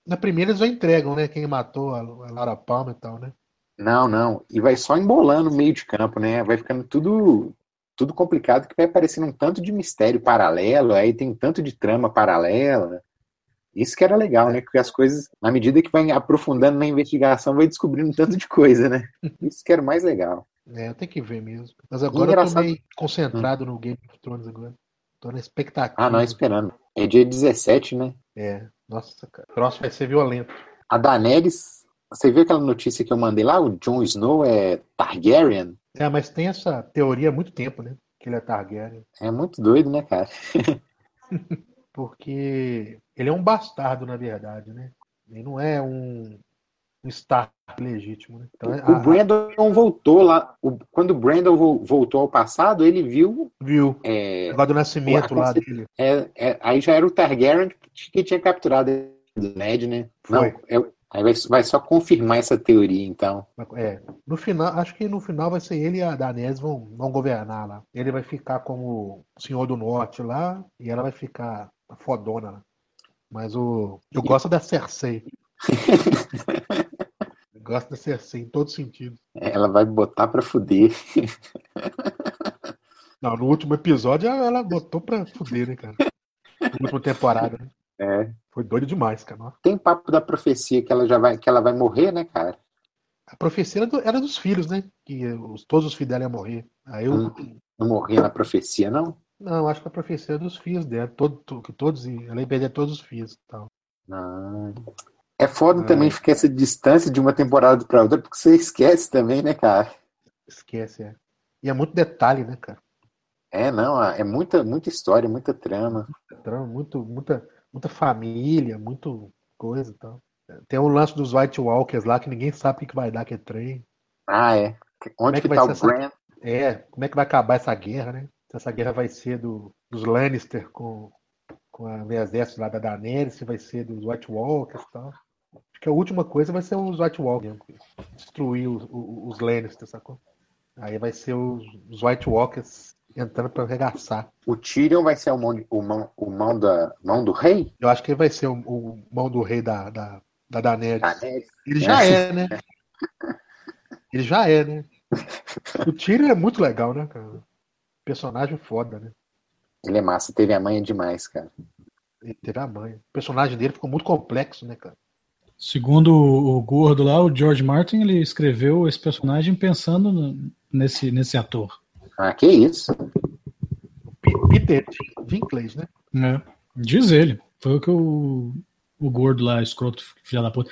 na primeira eles já entregam, né? Quem matou a, a Laura Palmer e tal, né? Não, não. E vai só embolando o meio de campo, né? Vai ficando tudo tudo complicado que vai aparecendo um tanto de mistério paralelo, aí tem um tanto de trama paralela. Isso que era legal, né? Porque as coisas, na medida que vai aprofundando na investigação, vai descobrindo um tanto de coisa, né? Isso que era mais legal. É, eu tenho que ver mesmo. Mas agora eu tô Engraçado. meio concentrado no Game of Thrones agora. Tô na expectativa. Ah, não, esperando. É dia 17, né? É, nossa, cara. O próximo vai ser violento. A Daenerys, você viu aquela notícia que eu mandei lá? O Jon Snow é Targaryen? É, mas tem essa teoria há muito tempo, né? Que ele é Targaryen. É muito doido, né, cara? Porque ele é um bastardo, na verdade, né? Ele não é um, Stark legítimo, né? Então, O a- Brandon voltou lá. o- quando o Brandon vo- voltou ao passado, ele viu. viu? é, Negócio do nascimento lá dele. é- é- aí já era o Targaryen que, tinha capturado o Ned, né? Não, Foi. é- aí vai, vai só confirmar essa teoria, então. É, no final, acho que no final vai ser ele e a Daenerys vão, vão governar lá. Ele vai ficar como o Senhor do Norte lá e ela vai ficar fodona lá. Mas o eu gosto da Cersei. Gosto da Cersei em todos os sentidos. Ela vai botar pra fuder. Não, no último episódio ela botou pra fuder, né, cara? Na última temporada, né? É. Foi doido demais, cara. Tem papo da profecia que ela já vai, que ela vai morrer, né, cara? A profecia era, do- era dos filhos, né? Que os- todos os filhos dela iam morrer. Aí eu, Hum. Não morria na profecia, não? não, acho que a profecia era dos filhos dela. Todo, to- que todos, ela ia perder todos os filhos e tal. Não. É foda Ah. também ficar essa distância de uma temporada pra outra, porque você esquece também, né, cara? Esquece, é. E é muito detalhe, né, cara? É, não, é muita, muita história, muita trama. Então, muito, muita, muita família, muito coisa e tal. Tem o lance dos White Walkers lá que ninguém sabe o que vai dar que é trem. Ah, é. Como Onde é que que, vai tá ser o essa- Bran? É, como é que vai acabar essa guerra, né? Se essa guerra vai ser do, dos Lannister com, com a exército lá da Daenerys, se vai ser dos White Walkers e tal. Que a última coisa vai ser os White Walkers, destruir os, os, Lannisters, sacou? Aí vai ser os, os White Walkers entrando para arregaçar. O Tyrion vai ser o mão, o mão, o mão, da, mão do rei? Eu acho que ele vai ser o, o mão do rei da, da, da Daenerys. Daenerys. Ele já é, né? Ele já é, né? O Tyrion é muito legal, né, cara? Personagem foda, né? Ele é massa, teve a manha demais, cara. Ele teve a mãe. O personagem dele ficou muito complexo, né, cara? Segundo o gordo lá, o George Martin, ele escreveu esse personagem pensando no- nesse, nesse ator. Ah, que isso? Peter Dinklage, né? É, diz ele. Foi o que o, o gordo lá, escroto, filha da puta,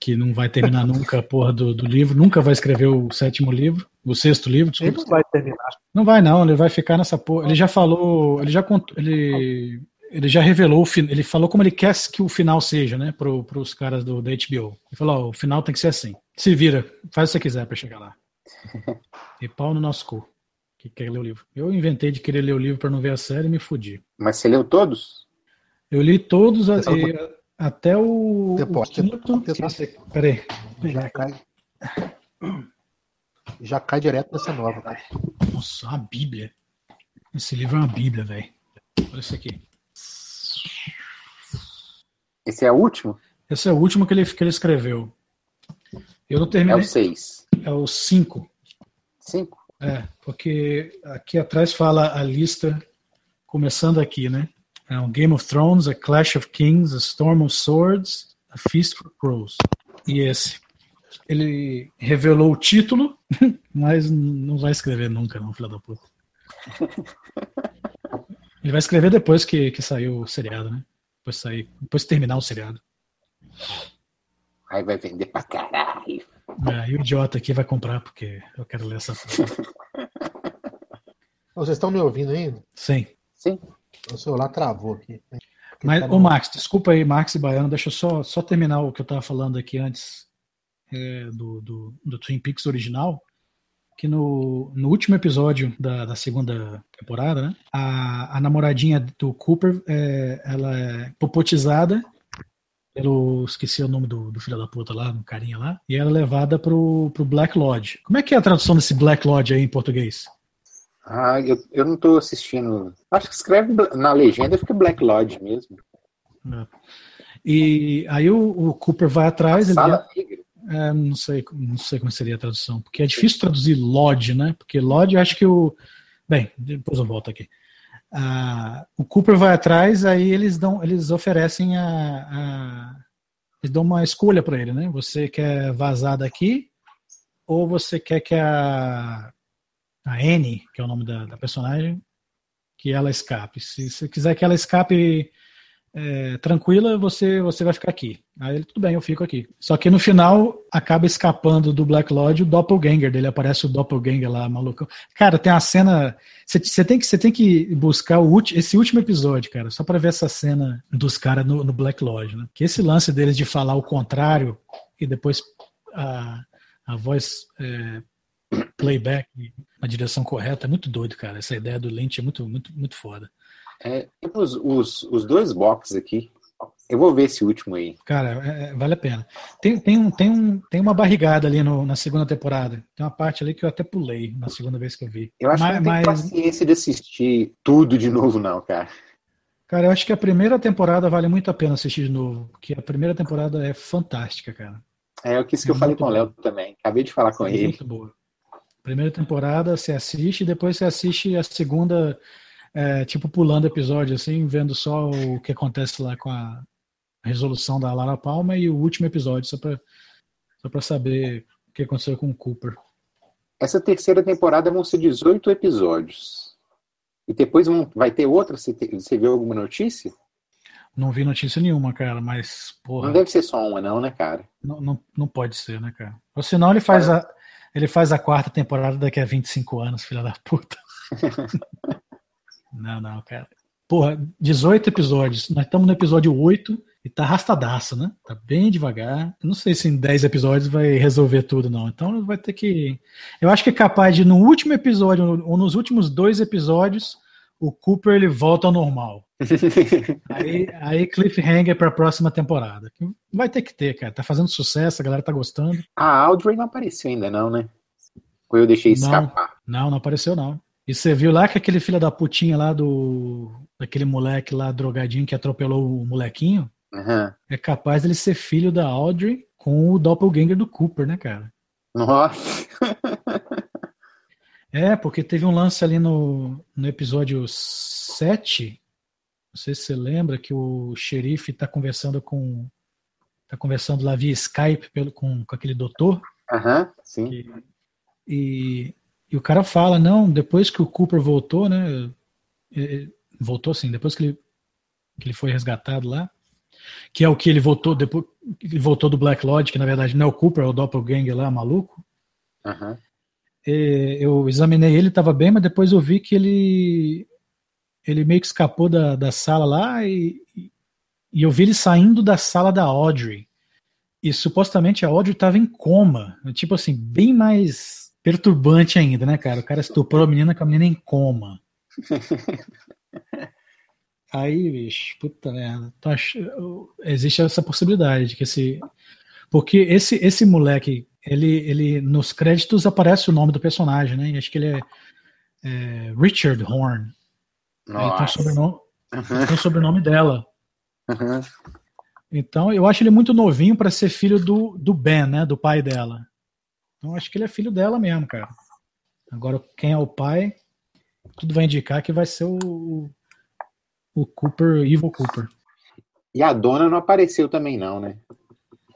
que não vai terminar nunca a porra do, do livro, nunca vai escrever o sétimo livro, o sexto livro, Ele desculpa. não vai terminar. Não vai não, ele vai ficar nessa porra. Ele já falou, ele já contou, ele, ele já revelou o ele falou como ele quer que o final seja, né, pro, pros caras do, da HBO. Ele falou, ó, o final tem que ser assim. Se vira, faz o que você quiser pra chegar lá. E pau no nosso cu. Que quer ler o livro. Eu inventei de querer ler o livro pra não ver a série e me fudi. Mas você leu todos? Eu li todos a- e- até o, o Depois, quinto. atenção. Esse- Peraí. Já cai. Já cai direto nessa nova. cara. Nossa, uma bíblia. Esse livro é uma bíblia, velho. Olha isso aqui. Esse é o último? Esse é o último que ele, que ele escreveu. Eu não É terminei. o seis. É o 5. Cinco? É, porque aqui atrás fala a lista, começando aqui, né? É um Game of Thrones, A Clash of Kings, A Storm of Swords, A Feast for Crows. E esse. Ele revelou o título, mas não vai escrever nunca, não, filho da puta. Ele vai escrever depois que, que saiu o seriado, né? Depois, sair, depois que terminar o seriado. Aí vai vender pra caralho. É, e o idiota aqui vai comprar, porque eu quero ler essa porra. Vocês estão me ouvindo ainda? Sim. Sim. O celular travou aqui. Mas, tá ô no- Max, desculpa aí, Max e Baiano, deixa eu só, só terminar o que eu estava falando aqui antes é, do, do, do Twin Peaks original, que no, no último episódio da, da segunda temporada, né, a, a namoradinha do Cooper, é, ela é popotizada pelo, esqueci o nome do, do filho da puta lá, do carinha lá, e ela é levada pro, pro Black Lodge. Como é que é a tradução desse Black Lodge aí em português? Ah, eu, eu não tô assistindo. Acho que escreve na legenda fica Black Lodge mesmo. E aí o, o Cooper vai atrás, ele Sala negra. É, não sei, não sei como seria a tradução, porque é difícil traduzir Lodge, né? Porque Lodge, eu acho que o. Bem, depois eu volto aqui. Ah, o Cooper vai atrás, aí eles dão, eles oferecem a, a eles dão uma escolha para ele, né? Você quer vazar daqui ou você quer que a a Annie, que é o nome da, da personagem, que ela escape. Se você quiser que ela escape é, tranquila, você, você vai ficar aqui. Aí ele, tudo bem, eu fico aqui. Só que no final acaba escapando do Black Lodge o Doppelganger dele, aparece o Doppelganger lá, malucão. Cara, tem uma cena. Você tem, que- tem que buscar o ulti- esse último episódio, cara, só pra ver essa cena dos caras no, no Black Lodge, né? Que esse lance deles de falar o contrário e depois a, a voz é, playback na direção correta é muito doido, cara. Essa ideia do Lynch é muito, muito, muito foda. É, tem os, os, dois boxes aqui. Eu vou ver esse último aí. Cara, é- é- vale a pena. Tem, tem, um, tem, um, tem uma barrigada ali no- na segunda temporada. Tem uma parte ali que eu até pulei na segunda vez que eu vi. Eu acho mas, que não tem mas, paciência de assistir tudo de novo, não, cara. cara, eu acho que a primeira temporada vale muito a pena assistir de novo. Porque a primeira temporada é fantástica, cara. É o que isso que eu É falei com o. Léo também. Acabei de falar com É ele. muito boa. Primeira temporada você assiste, depois você assiste a segunda, é, tipo, pulando episódio, assim, vendo só o que acontece lá com a resolução da Lara Palma e o último episódio, só pra, só pra saber o que aconteceu com o Cooper. Essa terceira temporada vão ser 18 episódios. E depois vão- vai ter outra? Você, te- você viu alguma notícia? Não vi notícia nenhuma, cara, mas, porra, Não deve ser só uma, não, né, cara? não, não, não pode ser, né, cara? Ou senão ele faz a, ele faz a quarta temporada daqui a 25 anos, filha da puta. não, não, cara. Porra, 18 episódios. Nós estamos no episódio 8 e tá arrastadaço, né? Tá bem devagar. Eu não sei se em 10 episódios vai resolver tudo, não. Então vai ter que. Eu acho que é capaz de, no último episódio, ou nos últimos dois episódios, o Cooper ele volta ao normal. Aí, aí cliffhanger pra próxima temporada. Vai ter que ter, cara. Tá fazendo sucesso, a galera tá gostando. A Audrey não apareceu ainda, não, né? Ou eu deixei escapar? Não, não apareceu, não. E você viu lá que aquele filho da putinha lá do. daquele moleque lá drogadinho que atropelou o molequinho Aham. é capaz dele ser filho da Audrey com o doppelganger do Cooper, né, cara? Nossa. É, porque teve um lance ali no, no episódio 7. Não sei se você lembra que o xerife tá conversando com. tá conversando lá via Skype pelo, com, com aquele doutor. Aham, sim. que- e, e o cara fala, não, depois que o Cooper voltou, né? Voltou assim, depois que ele, que ele foi resgatado lá, que é o que ele voltou, depois ele voltou do Black Lodge, que na verdade não é o Cooper, é o Doppelganger lá, maluco. Eh, eu examinei ele, estava bem, mas depois eu vi que ele ele meio que escapou da, da sala lá e, e eu vi ele saindo da sala da Audrey. E supostamente a Audrey estava em coma. Tipo assim, bem mais perturbante ainda, né, cara? O cara estuprou a menina com a menina em coma. Aí, bicho, puta merda. Ach- Existe essa possibilidade de que esse. Porque esse, esse moleque, ele, ele nos créditos aparece o nome do personagem, né? E acho que ele é, é Richard Horn. Aí tem o Nossa. sobrenome, tem o sobrenome dela. Aham. Então, eu acho ele muito novinho para ser filho do, do Ben, né? Do pai dela. Então, acho que ele é filho dela mesmo, cara. Agora, quem é o pai, tudo vai indicar que vai ser o, o Cooper, Evil Cooper. E a dona não apareceu também, não, né?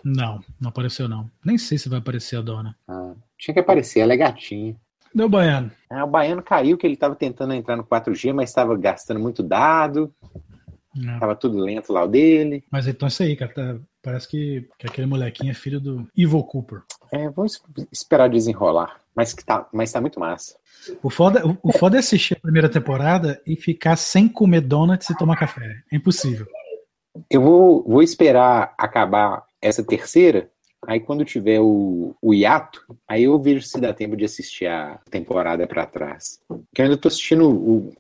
Não, não apareceu não. Nem sei se vai aparecer a dona. Ah, tinha que aparecer, ela é gatinha. Deu baiano. Ah, o baiano caiu, que ele estava tentando entrar no 4G, mas estava gastando muito dado, Não. estava tudo lento lá o dele. Mas então é isso aí, cara. tá- parece que, que aquele molequinho é filho do Evil Cooper. É, vamos esperar desenrolar. Mas, que tá, mas tá muito massa. O foda, o, o foda é assistir a primeira temporada e ficar sem comer donuts e tomar café. É impossível. Eu vou, vou esperar acabar essa terceira, aí quando tiver o, o hiato, aí eu vejo se dá tempo de assistir a temporada pra trás. Porque eu ainda tô assistindo o.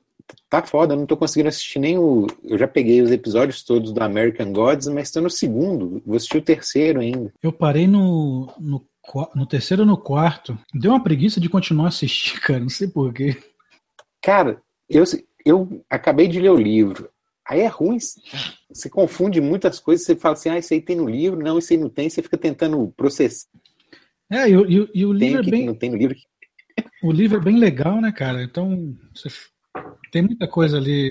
Tá foda, eu não tô conseguindo assistir nem o. Eu já peguei os episódios todos do American Gods, mas tô no segundo. Vou assistir o terceiro ainda. Eu parei no, no, no terceiro ou no quarto. Deu uma preguiça de continuar a assistir, cara. Não sei porquê. Cara, eu, eu acabei de ler o livro. Aí é ruim, você confunde muitas coisas, você fala assim, ah, isso aí tem no livro, não, isso aí não tem, você fica tentando processar. É, e, o- e e o Tem livro o é bem, não tem no livro. o livro é bem legal, né, cara? Então, você tem muita coisa ali.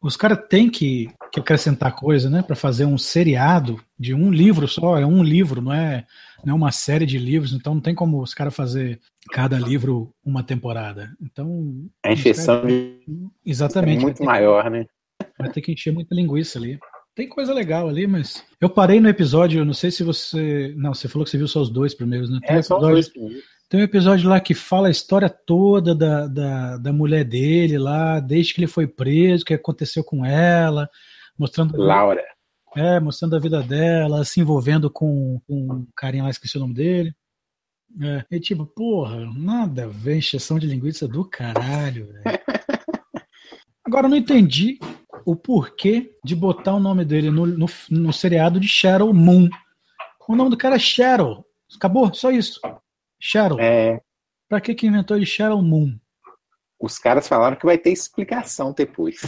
Os caras têm que, que acrescentar coisa, né, Pra fazer um seriado de um livro só. É um livro, não é, não é uma série de livros. Então, não tem como os caras fazer cada livro uma temporada. Então, A encheção de é exatamente. vai muito maior, né? Vai ter que encher muita linguiça ali. Tem coisa legal ali, mas. Eu parei no episódio, eu não sei se você. Não, você falou que você viu só os dois primeiros, né? Tem, É só os episódio, dois primeiros. tem um episódio lá que fala a história toda da, da, da mulher dele lá, desde que ele foi preso, o que aconteceu com ela, mostrando, Laura. é, mostrando a vida dela, se envolvendo com, com um carinha lá, esqueci o nome dele. É, e tipo, porra, nada a ver, encheção de linguiça do caralho, velho. Agora eu não entendi o porquê de botar o nome dele no, no, no seriado de Shadow Moon. O nome do cara é Shadow. Acabou, só isso. Shadow. É, Pra que que inventou de Shadow Moon? os caras falaram que vai ter explicação depois.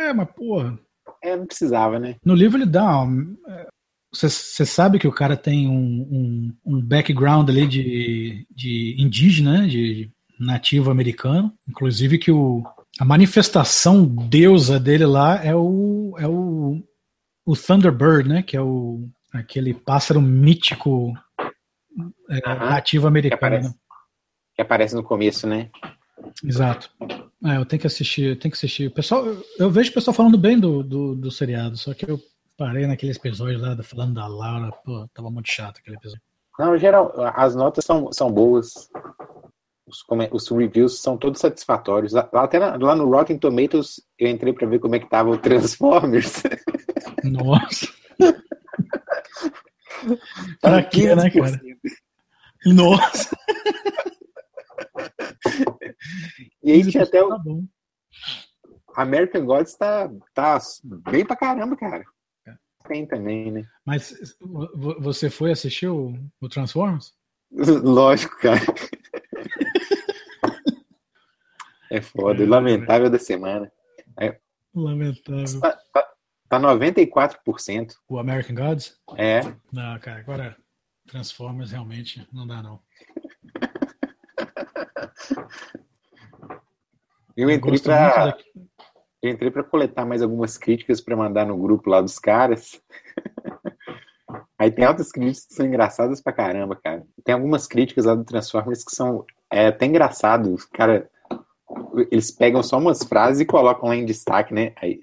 É, mas porra. É, não precisava, né? No livro ele dá. Você sabe que o cara tem um, um, um background ali de, de indígena, de, nativo americano. Inclusive que o, a manifestação deusa dele lá é o, é o, o Thunderbird, né? Que é o, aquele pássaro mítico é, Aham. nativo Que americano. aparece, né? que aparece no começo, né? Exato. É, eu tenho que assistir, eu tenho que assistir. O Pessoal, eu vejo o pessoal falando bem do, do, do seriado, só que eu parei naquele episódio lá falando da Laura, pô, tava muito chato aquele episódio. Não, geral, as notas são, são boas. Os, os reviews são todos satisfatórios. Lá, até na- lá no Rotten Tomatoes eu entrei pra ver como é que tava o Transformers. Nossa. Pra quê, né, cara? Nossa. E aí tinha até o, Tá bom. American Gods tá, tá bem pra caramba, cara. Tem também, né? Mas vo- você foi assistir o, o Transformers? Lógico, cara. É foda, o lamentável da semana. Lamentável. Tá, tá, tá 94%. O American Gods? É. Não, cara, agora Transformers realmente não dá, não. Eu entrei eu entrei pra coletar mais algumas críticas pra mandar no grupo lá dos caras. Aí tem altas críticas que são engraçadas pra caramba, cara. Tem algumas críticas lá do Transformers que são é, até engraçados. Cara, eles pegam só umas frases e colocam lá em destaque, né? Aí,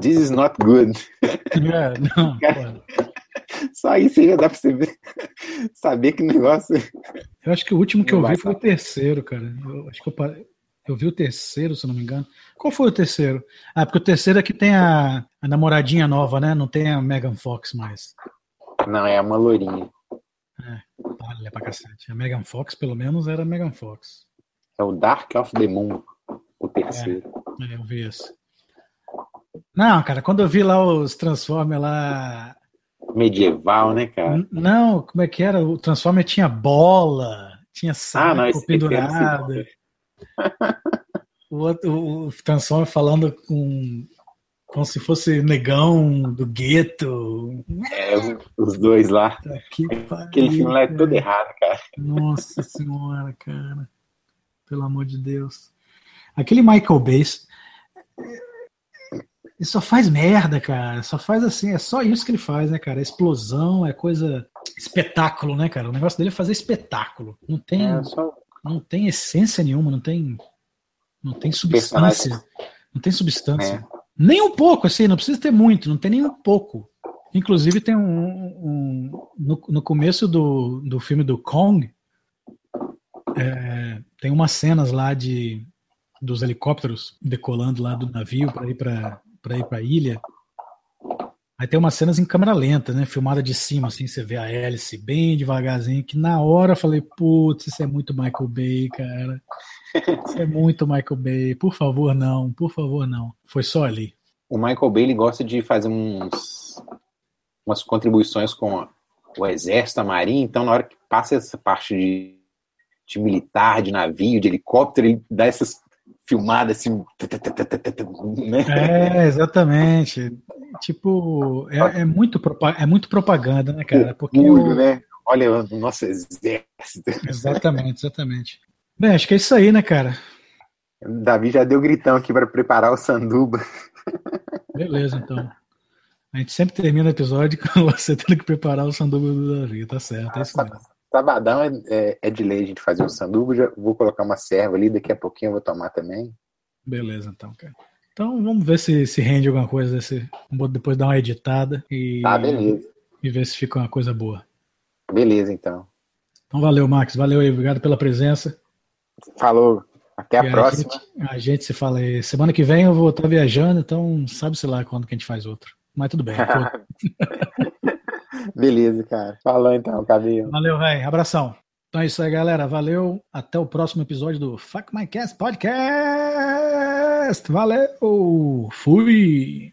This is not good. É, não, pô. Só isso aí já dá pra você ver, saber que negócio. Eu acho que o último que eu Não vi vai foi o terceiro, cara. Eu acho que eu, eu vi o terceiro, se eu não me engano. Qual foi o terceiro? Ah, porque o terceiro é que tem a, a namoradinha nova, né? Não tem a Megan Fox mais. Não, é uma lourinha. Olha pra cacete. A Megan Fox, pelo menos, era a Megan Fox. É o Dark of the Moon, o terceiro. É, eu vi esse. Não, cara, quando eu vi lá os Transformers lá. Medieval, né, cara? Não, como é que era? O Transformer tinha bola, tinha Ah, não, saco era pendurado. O, o Transformer falando com. Como se fosse negão do gueto. É, os dois lá. Que Aquele filme lá é pariu, todo errado, cara. Nossa senhora, cara. Pelo amor de Deus. Aquele Michael Bay. Ele só faz merda, cara. Só faz assim. É só isso que ele faz, né, cara? Explosão, é coisa. Espetáculo, né, cara? O negócio dele é fazer espetáculo. Não tem, É, só não tem essência nenhuma, não tem. Não tem substância. Não tem substância. Nem um pouco, assim, não precisa ter muito, não tem nem um pouco. Inclusive tem um. um- no, no começo do, do filme do Kong, é, tem umas cenas lá de dos helicópteros decolando lá do navio para ir para para ir para a ilha. Aí tem umas cenas em câmera lenta, né? Filmada de cima, assim, você vê a hélice bem devagarzinho, que na hora eu falei, putz, isso é muito Michael Bay, cara. Isso é muito Michael Bay. Por favor, não, por favor, não. Foi só ali. o Michael Bay ele gosta de fazer uns umas contribuições com o exército, a marinha, então na hora que passa essa parte de, de militar, de navio, de helicóptero, ele dá essas filmadas assim, né? É, exatamente. Tipo, é, é muito, é muito propaganda, né, cara? Porque Orgulho, o- né? Olha o nosso exército. Exatamente, exatamente. Bem, acho que é isso aí, né, cara? Davi já deu gritão aqui para preparar o sanduba. Beleza, então. A gente sempre termina o episódio com você tendo que preparar o sanduba do Davi, tá certo, é isso mesmo. Sabadão é, é, é de lei a gente fazer o sanduba. Já vou colocar uma serva ali, daqui a pouquinho eu vou tomar também. Beleza, então, cara. Então vamos ver se, se rende alguma coisa, vou depois dar uma editada e, Tá, beleza. e ver se fica uma coisa boa. Beleza, então. Então valeu, Max, valeu aí, obrigado pela presença. Falou. Até a E próxima. gente, a gente se fala aí. Semana que vem eu vou estar viajando, então sabe-se lá quando que a gente faz outro. Mas tudo bem. Beleza, cara. Falou então, cabelo. Valeu, velho. Abração. Então é isso aí, galera. Valeu. Até o próximo episódio do Fuck My Cast Podcast. Valeu. Fui.